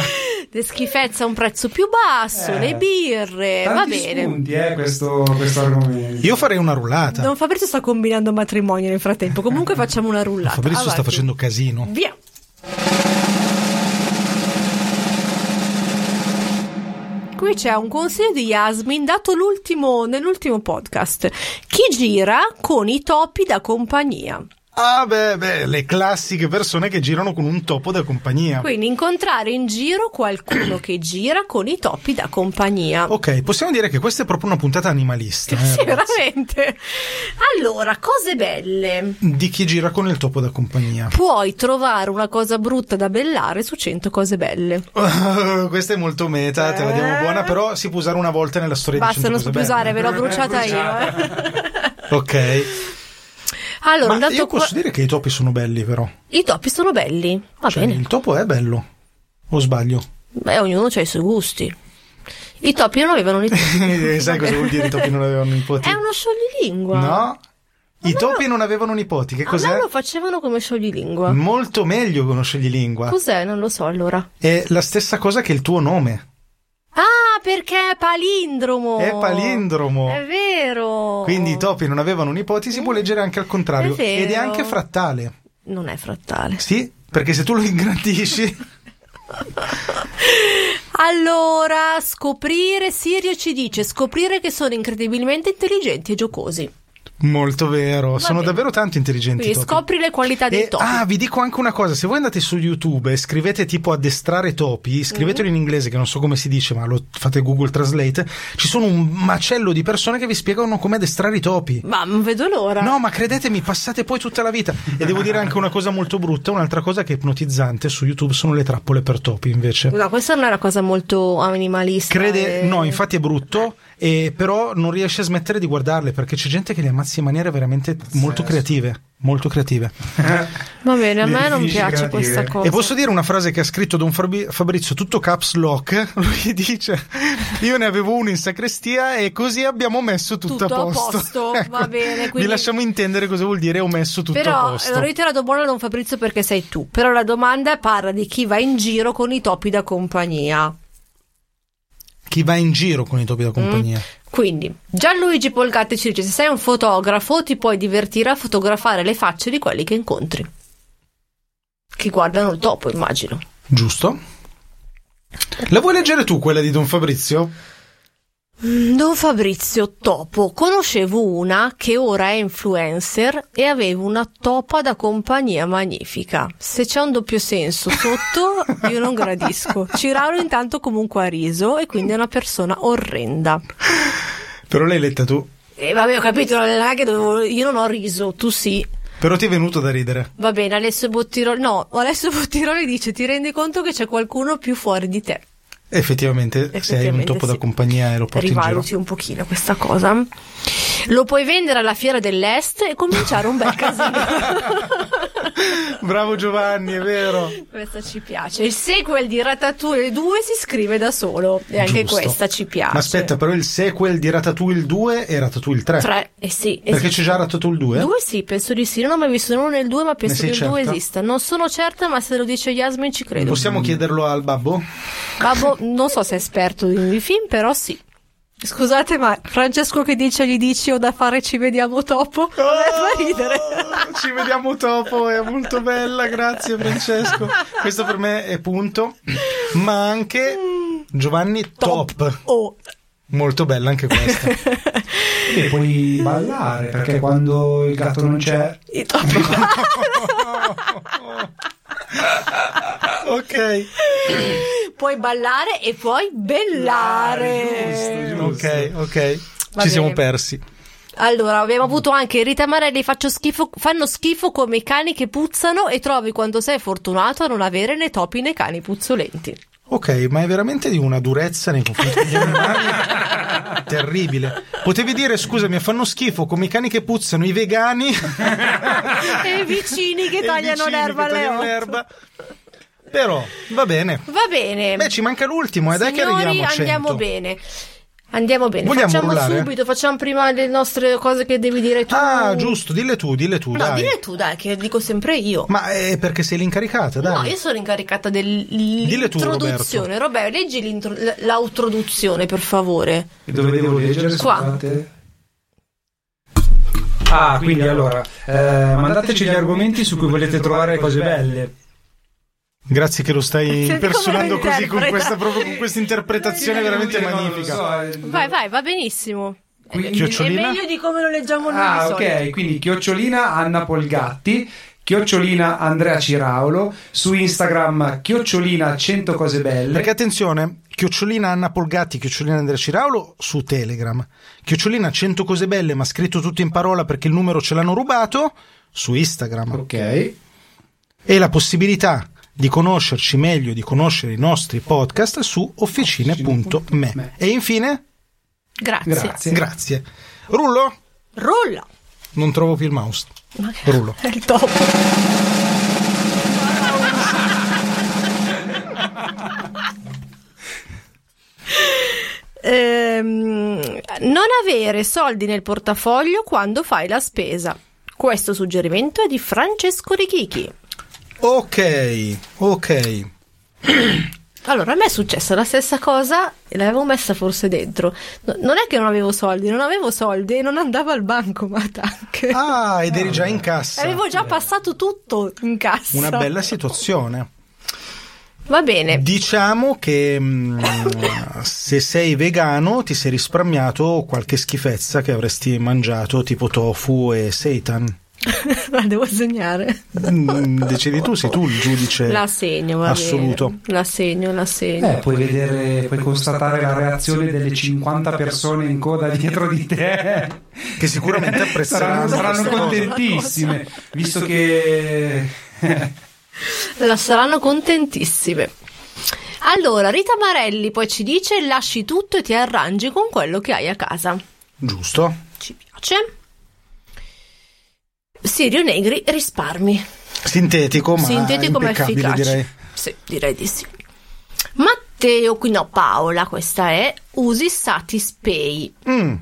A: Le schifezze a un prezzo più basso,
C: Eh,
A: le birre. Va
C: Tanti
A: bene.
C: spunti, eh, questo, questo argomento.
B: Io farei una rullata.
A: Don Fabrizio sta combinando matrimonio nel frattempo. Comunque facciamo una rullata.
B: Fabrizio sta
A: Avanti.
B: facendo casino.
A: Via. Qui c'è un consiglio di Yasmin dato l'ultimo, nell'ultimo podcast. Chi gira con i topi da compagnia?
B: Ah, beh, beh, le classiche persone che girano con un topo da compagnia.
A: Quindi incontrare in giro qualcuno che gira con i topi da compagnia.
B: Ok, possiamo dire che questa è proprio una puntata animalista. eh,
A: Sì,
B: ragazzi.
A: veramente. Allora, cose belle.
B: Di chi gira con il topo da compagnia.
A: Puoi trovare una cosa brutta da bellare su 100 cose belle.
B: questa è molto meta, te la diamo
A: Eh.
B: buona, però si può usare una volta nella storia
A: Basta,
B: di
A: non
B: 100
A: so più
B: cose
A: usare, ve
B: belle.
A: l'ho bruciata io.
C: Bruciata.
A: eh.
B: Ok.
A: Allora,
B: Ma io posso
A: qua-
B: dire che i topi sono belli, però.
A: i topi sono belli. Va
B: Cioè,
A: bene.
B: il topo è bello. O sbaglio?
A: Beh, ognuno ha i suoi gusti. I topi non avevano nipoti.
B: Sai cosa vuol dire i topi non avevano nipoti?
A: È uno scioglilingua.
B: No. I
A: me
B: topi
A: lo-
B: non avevano nipoti. Che cos'è?
A: lo facevano come scioglilingua.
B: Molto meglio che uno scioglilingua.
A: Cos'è? Non lo so allora.
B: È la stessa cosa che il tuo nome.
A: Perché è palindromo.
B: È palindromo.
A: È vero.
B: Quindi i topi non avevano nipoti, si può leggere anche al contrario.
A: È vero.
B: Ed è anche frattale.
A: Non è frattale.
B: Sì, perché se tu lo ingrandisci.
A: Allora, scoprire, Sirio ci dice, scoprire che sono incredibilmente intelligenti e giocosi.
B: Molto vero, sono
A: bene.
B: davvero tanto intelligenti.
A: Quindi
B: topi.
A: scopri le qualità dei
B: E-
A: topi.
B: ah, vi dico anche una cosa: se voi andate su YouTube e scrivete tipo addestrare topi, scrivetelo
A: Mm.
B: in inglese, che non so come si dice, ma lo fate Google Translate. Ci sono un macello di persone che vi spiegano come addestrare i topi.
A: Ma non vedo l'ora.
B: No, ma credetemi, passate poi tutta la vita. E devo dire anche una cosa molto brutta: un'altra cosa che è ipnotizzante su YouTube sono le trappole per topi, invece.
A: No, questa non è una cosa molto animalista.
B: Crede,
A: eh.
B: no, infatti è brutto, e però non riesce a smettere di guardarle perché c'è gente che le ammazza in maniere veramente molto creative. Molto creative.
A: Va bene, a
C: Le
A: me non piace
C: creative.
A: questa cosa.
B: E posso dire una frase che ha scritto Don Fabrizio, tutto caps lock. Lui dice: Io ne avevo uno in sacrestia e così abbiamo messo tutto,
A: Tutto a
B: a posto.
A: posto,
B: Ecco,
A: va bene,
B: Vi
A: quindi-
B: lasciamo intendere cosa vuol dire ho messo tutto a
A: Però
B: posto.
A: l'ho reiterato buona Don Fabrizio perché sei tu. Però la domanda parla di chi va in giro con i topi da compagnia.
B: Chi va in giro con i topi da compagnia.
A: Quindi, Gianluigi Polgatti ci dice: Se sei un fotografo, ti puoi divertire a fotografare le facce di quelli che incontri. Che guardano il topo, immagino.
B: Giusto? La vuoi leggere tu quella di Don Fabrizio?
A: Don Fabrizio Topo, conoscevo una che ora è influencer e aveva una topa da compagnia magnifica. Se c'è un doppio senso sotto, io non gradisco. Ciraulo intanto comunque ha riso e quindi è una persona orrenda.
B: Però l'hai letta tu.
A: E vabbè, ho capito, non è che dovevo- io non ho riso, tu sì.
B: Però ti è venuto da ridere.
A: Va bene, Alessio Bottiroli, no, Alessio Bottiroli dice ti rendi conto che c'è qualcuno più fuori di te.
B: Effettivamente, se hai un
A: Effettivamente
B: topo da
A: sì.
B: compagnia lo porti in giro.
A: Rivaluti un pochino questa cosa. Lo puoi vendere alla fiera dell'est e cominciare un bel casino.
B: Bravo Giovanni, è vero.
A: questa ci piace. Il sequel di Ratatouille 2 si scrive da solo e anche
B: Giusto.
A: questa ci piace.
B: Ma aspetta, però il sequel di Ratatouille 2 è Ratatouille 3.
A: 3, eh sì.
B: Perché
A: esiste.
B: c'è già Ratatouille 2?
A: Due sì, penso di sì. Non ho mai visto uno né il 2, ma penso che il 2
B: certa?
A: esista. Non sono certa, ma se lo dice Yasmin ci credo.
B: Possiamo chiederlo al babbo?
A: Babbo, non so se è esperto di film, però sì. Scusate, ma Francesco che dice gli dici ho da fare ci vediamo dopo? Non è fa ridere.
B: Oh, Ci vediamo dopo, è molto bella, grazie Francesco. Questo per me è punto. Ma anche Giovanni top.
A: Oh,
B: Molto bella anche questa.
C: E puoi ballare perché quando il gatto non c'è.
A: i top.
B: ok.
A: puoi ballare e puoi bellare.
B: Ok, ok.
A: Va
B: Ci siamo
A: bene.
B: persi.
A: Allora, abbiamo avuto anche Rita Marelli, faccio schifo, fanno schifo come i cani che puzzano e trovi quando sei fortunato a non avere né topi né cani puzzolenti.
B: Ok, ma è veramente di una durezza nei confronti degli animali terribile. Potevi dire, scusami, fanno schifo come i cani che puzzano, i vegani
A: e i vicini che
B: e
A: tagliano
B: vicini
A: l'erba
B: che
A: alle
B: tagliano
A: otto.
B: l'erba. Però, va bene.
A: Va bene.
B: Beh, ci manca l'ultimo, e dai che arriviamo a 100.
A: andiamo bene. Andiamo bene.
B: Vogliamo
A: facciamo
B: rullare?
A: subito, facciamo prima le nostre cose che devi dire tu.
B: Ah, giusto, dille tu, dille tu,
A: No,
B: dai.
A: dile tu, dai, che dico sempre io.
B: Ma è perché sei l'incaricata, dai.
A: No, io sono incaricata
B: Dille tu,
A: dell'introduzione. Roberto, leggi l'autroduzione, per favore.
C: E dove devo leggere?
A: Qua.
C: Scusate. Ah, quindi allora, eh, mandateci gli argomenti su cui volete trovare cose belle.
B: Grazie che lo stai impersonando così con questa, proprio con questa interpretazione veramente
C: lo
B: magnifica.
C: so,
A: Vai, vai, va benissimo.
C: Quindi-
B: Chiocciolina?
A: È meglio di come lo leggiamo noi
C: Ah, ok, quindi chiocciolina Anna Polgatti, chiocciolina Andrea Ciraulo, su Instagram chiocciolina 100 cose belle.
B: Perché attenzione, chiocciolina Anna Polgatti, chiocciolina Andrea Ciraulo su Telegram, chiocciolina 100 cose belle ma scritto tutto in parola perché il numero ce l'hanno rubato su Instagram.
C: Ok.
B: E la possibilità di conoscerci meglio, di conoscere i nostri podcast su officine.me. E infine,
A: Grazie.
C: Grazie.
B: grazie. Rullo?
A: Rolla.
B: Non trovo più il mouse.
A: Ma-
B: Rullo.
A: È il top. Ehm, non avere soldi nel portafoglio quando fai la spesa. Questo suggerimento è di Francesco Richichi.
B: Ok, ok.
A: Allora, a me è successa la stessa cosa e l'avevo messa forse dentro. No- non è che non avevo soldi, non avevo soldi e non andavo al bancomat anche.
B: Ah, ed eri già in cassa.
A: Avevo già passato tutto in cassa.
B: Una bella situazione.
A: Va bene.
B: Diciamo che mh, se sei vegano ti sei risparmiato qualche schifezza che avresti mangiato, tipo tofu e seitan.
A: La devo segnare.
B: Mm, Decidi tu, sei tu il giudice
A: La segno, va
B: assoluto.
A: bene. La segno, la segno.
C: Eh, puoi vedere, puoi constatare la reazione delle 50 persone in coda dietro di te.
B: Che sicuramente
C: saranno,
B: apprezzeranno
C: saranno contentissime, visto che
A: La saranno contentissime. Allora, Rita Marelli poi ci dice lasci tutto e ti arrangi con quello che hai a casa.
B: Giusto?
A: Ci piace. Sirio Negri risparmi.
B: Sintetico, ma
A: Sintetico ma efficace.
B: direi.
A: Sì, direi di sì. Matteo, qui no, Paola, questa è usi Satispay.
B: Mm.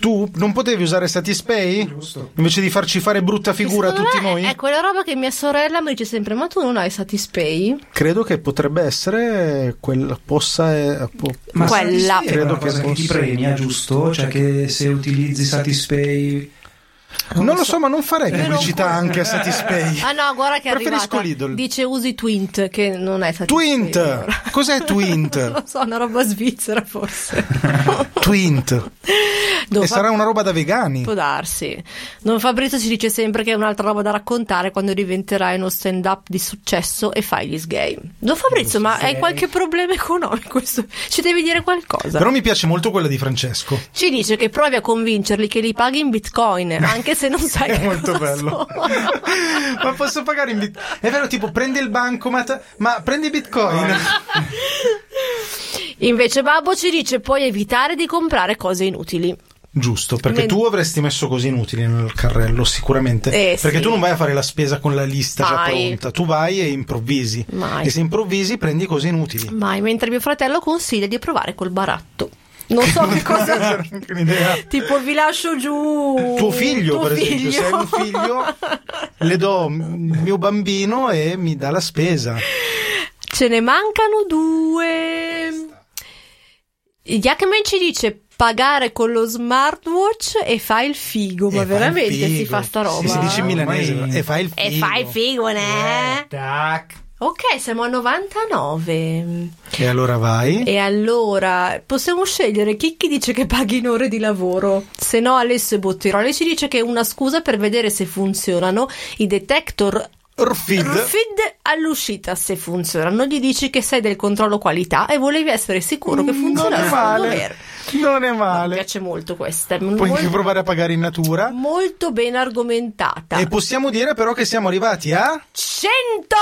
B: Tu non potevi usare Satispay?
C: Giusto.
B: Invece di farci fare brutta figura a tutti noi?
A: È quella roba che mia sorella mi dice sempre: Ma tu non hai Satispay?
B: Credo che potrebbe essere quella possa eh, po-
C: Ma
A: Quella.
B: Credo
C: una
B: che
C: cosa che ti
B: possa-
C: premia, giusto? Cioè che se utilizzi Satispay
B: Non lo so, ma non farei
A: non
B: pubblicità
A: può-
B: anche a Satispay.
A: Ah no, guarda che
B: Preferisco
A: arrivata.
B: Lidl.
A: Dice usi Twint, che non è Satispay.
B: Twint!
A: allora.
B: Cos'è
A: Non
B: Twint?
A: lo so, una roba svizzera forse.
B: Twint.
A: Don
B: E
A: Fa-
B: sarà una roba da vegani.
A: Può darsi. Don Fabrizio ci dice sempre che è un'altra roba da raccontare quando diventerai uno stand-up di successo e fai gli sgay. Don Fabrizio, ma hai qualche problema economico? Ci devi dire qualcosa?
B: Però mi piace molto quella di Francesco.
A: Ci dice che provi a convincerli che li paghi in bitcoin, anche se non sai
B: È
A: che
B: molto bello. ma posso pagare in bit? È vero, tipo prendi il bancomat, ma prendi bitcoin.
A: Invece Babbo ci dice puoi evitare di comprare cose inutili.
B: Giusto, perché tu avresti messo cose inutili nel carrello, sicuramente.
A: Eh,
B: perché
A: sì.
B: tu non vai a fare la spesa con la lista già
A: Mai.
B: pronta, tu vai e improvvisi.
A: Mai.
B: E se improvvisi prendi cose inutili.
A: Mai, mentre mio fratello consiglia di provare col baratto. Non so che cosa.
B: Anche un'idea.
A: tipo vi lascio giù.
B: Tuo figlio,
A: tuo
B: per esempio, se hai un figlio, le do il mio bambino e mi dà la spesa.
A: Ce ne mancano due. Jackman ci dice pagare con lo smartwatch e fai il figo. Ma
B: E
A: veramente si
B: figo.
A: fa sta roba?
B: Sì, si dice in milanese. E fai il figo.
A: E fai il figo, ne?
C: Tac.
A: Ok, siamo a 99.
B: E allora vai.
A: E allora possiamo scegliere Chicchi dice che paghi in ore di lavoro, se no Alessio Bottiroli ci dice che è una scusa per vedere se funzionano i detector
B: Orfid.
A: RFID all'uscita. Se funzionano, gli dici che sei del controllo qualità e volevi essere sicuro che
B: Mm, Non
A: funzionasse.
B: è male. Non è
A: Mi
B: male.
A: piace molto questa,
B: Puoi
A: molto,
B: anche provare a pagare in natura.
A: molto ben argomentata.
B: E possiamo dire però che siamo arrivati a
A: 100!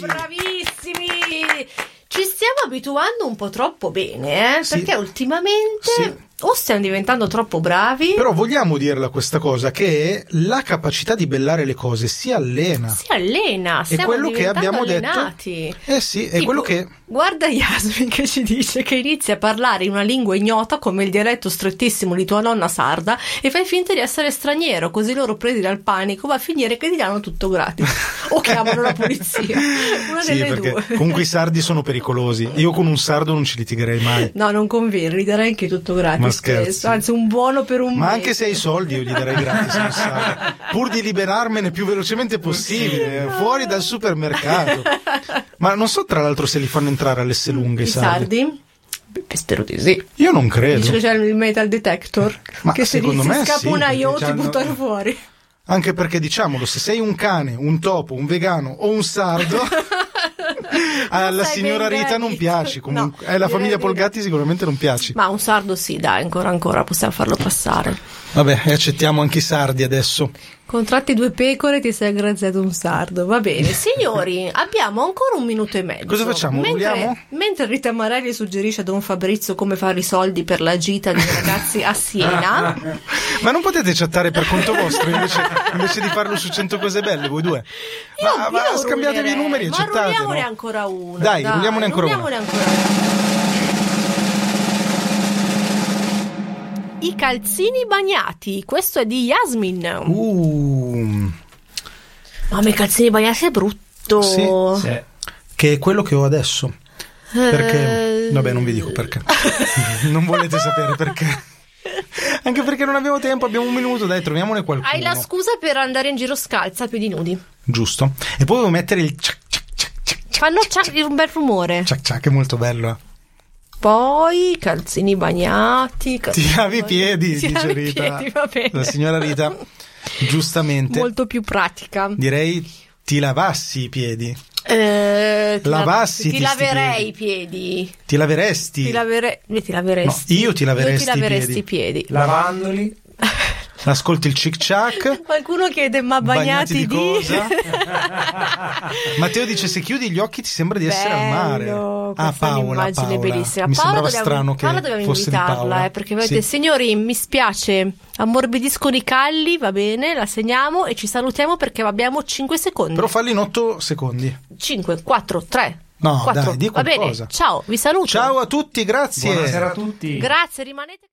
B: Bravi!
A: Bravissimi! Ci stiamo abituando un po' troppo bene, eh?
B: Sì.
A: Perché ultimamente
B: Sì.
A: O stiamo diventando troppo bravi,
B: Però vogliamo dirla questa cosa che la capacità di bellare le cose si allena.
A: si allena,
B: È quello che abbiamo
A: allenati.
B: detto. Eh sì, è
A: Tipo,
B: quello che
A: Guarda Yasmin che ci dice che inizi a parlare in una lingua ignota come il dialetto strettissimo di tua nonna sarda e fai finta di essere straniero, così loro presi dal panico va a finire che ti danno tutto gratis. o chiamano la polizia. Una
B: Sì,
A: delle
B: perché
A: due.
B: comunque i sardi sono pericolosi. Io con un sardo non ci litigherei mai.
A: No, non conviene, gli darei anche tutto gratis.
B: Ma scherzi.
A: spesso, Anzi, un buono per un
B: Ma
A: mese.
B: anche se hai soldi io gli darei gratis un. Pur di liberarmene più velocemente possibile, fuori dal supermercato. Ma non so tra l'altro se li fanno entrare all'S lunghe
A: I
B: i sardi.
A: sardi? Beh, spero di sì.
B: Io non credo.
A: C'è il metal detector.
B: Ma
A: che se
B: secondo
A: gli
B: me
A: si scappa
B: sì,
A: una
B: perché
A: io ti buttano fuori.
B: Anche perché diciamolo, se sei un cane, un topo, un vegano o un sardo, alla
A: sei
B: signora Rita non piaci. Comunque,
A: No,
B: alla
A: direi
B: famiglia Polgatti sicuramente non piaci.
A: Ma un sardo sì, dai, ancora ancora possiamo farlo passare.
B: Vabbè, e accettiamo anche i sardi adesso.
A: Contratti due pecore ti sei aggraziato un sardo. Va bene, signori, abbiamo ancora un minuto e mezzo.
B: Cosa facciamo?
A: Mentre, mentre Rita Marelli suggerisce a Don Fabrizio come fare i soldi per la gita dei ragazzi a Siena.
B: Ma non potete chattare per conto vostro invece, invece di farlo su 100 cose belle, voi due?
A: Io,
B: ma, ma scambiatevi i numeri e
A: ma
B: chattate.
A: rulliamone
B: no?
A: ancora una.
B: Dai, rulliamone ancora
A: rulliamone ancora una. I calzini bagnati, questo è di Yasmin.
B: Uh,
A: Mamma, i calzini bagnati è brutto.
B: Sì,
C: Sì.
B: che è quello che ho adesso. Perché?
A: Eh,
B: Vabbè, non vi dico perché. non volete sapere perché. Anche perché non abbiamo tempo, abbiamo un minuto, dai, troviamone qualcuno.
A: Hai la scusa per andare in giro scalza a piedi nudi.
B: Giusto. E poi devo mettere il ciac, ciac, ciac, ciac,
A: Fanno ciac- un bel rumore.
B: Ciac ciac è molto bello.
A: Poi calzini bagnati.
B: Ti lavi i piedi,
A: Ti
B: dice
A: lavi i
B: Rita.
A: piedi, va bene.
B: La signora Rita, giustamente,
A: Molto più pratica.
B: direi ti lavassi i piedi.
A: Eh, ti
B: Lavassi
A: ti laverei i piedi.
B: Ti laveresti?
A: Ti, lavere- eh, ti laveresti.
B: No, io ti laveresti
A: Io ti
B: i
A: laveresti
B: piedi.
A: i piedi.
C: Lavandoli.
B: Ascolti il cic ciac.
A: Qualcuno chiede ma bagnati,
B: Bagnati di cosa? Matteo dice se chiudi gli occhi ti sembra di essere al mare.
A: Bello,
B: Ah, Paola,
A: un'immagine
B: Paola.
A: bellissima.
B: Mi
A: Paola
B: sembrava
A: dobbiamo,
B: strano che
A: Paola dobbiamo
B: fosse di
A: invitarla, eh, perché vedete,
B: Sì.
A: signori, mi spiace, ammorbidiscono i calli, va bene, la segniamo e ci salutiamo perché abbiamo 5 secondi.
B: Però falli in 8 secondi.
A: 5, 4, 3.
B: No,
A: 4.
B: dai, di
A: Va bene,
B: qualcosa.
A: ciao, vi saluto.
B: Ciao a tutti, grazie.
C: Buonasera a tutti.
A: Grazie, rimanete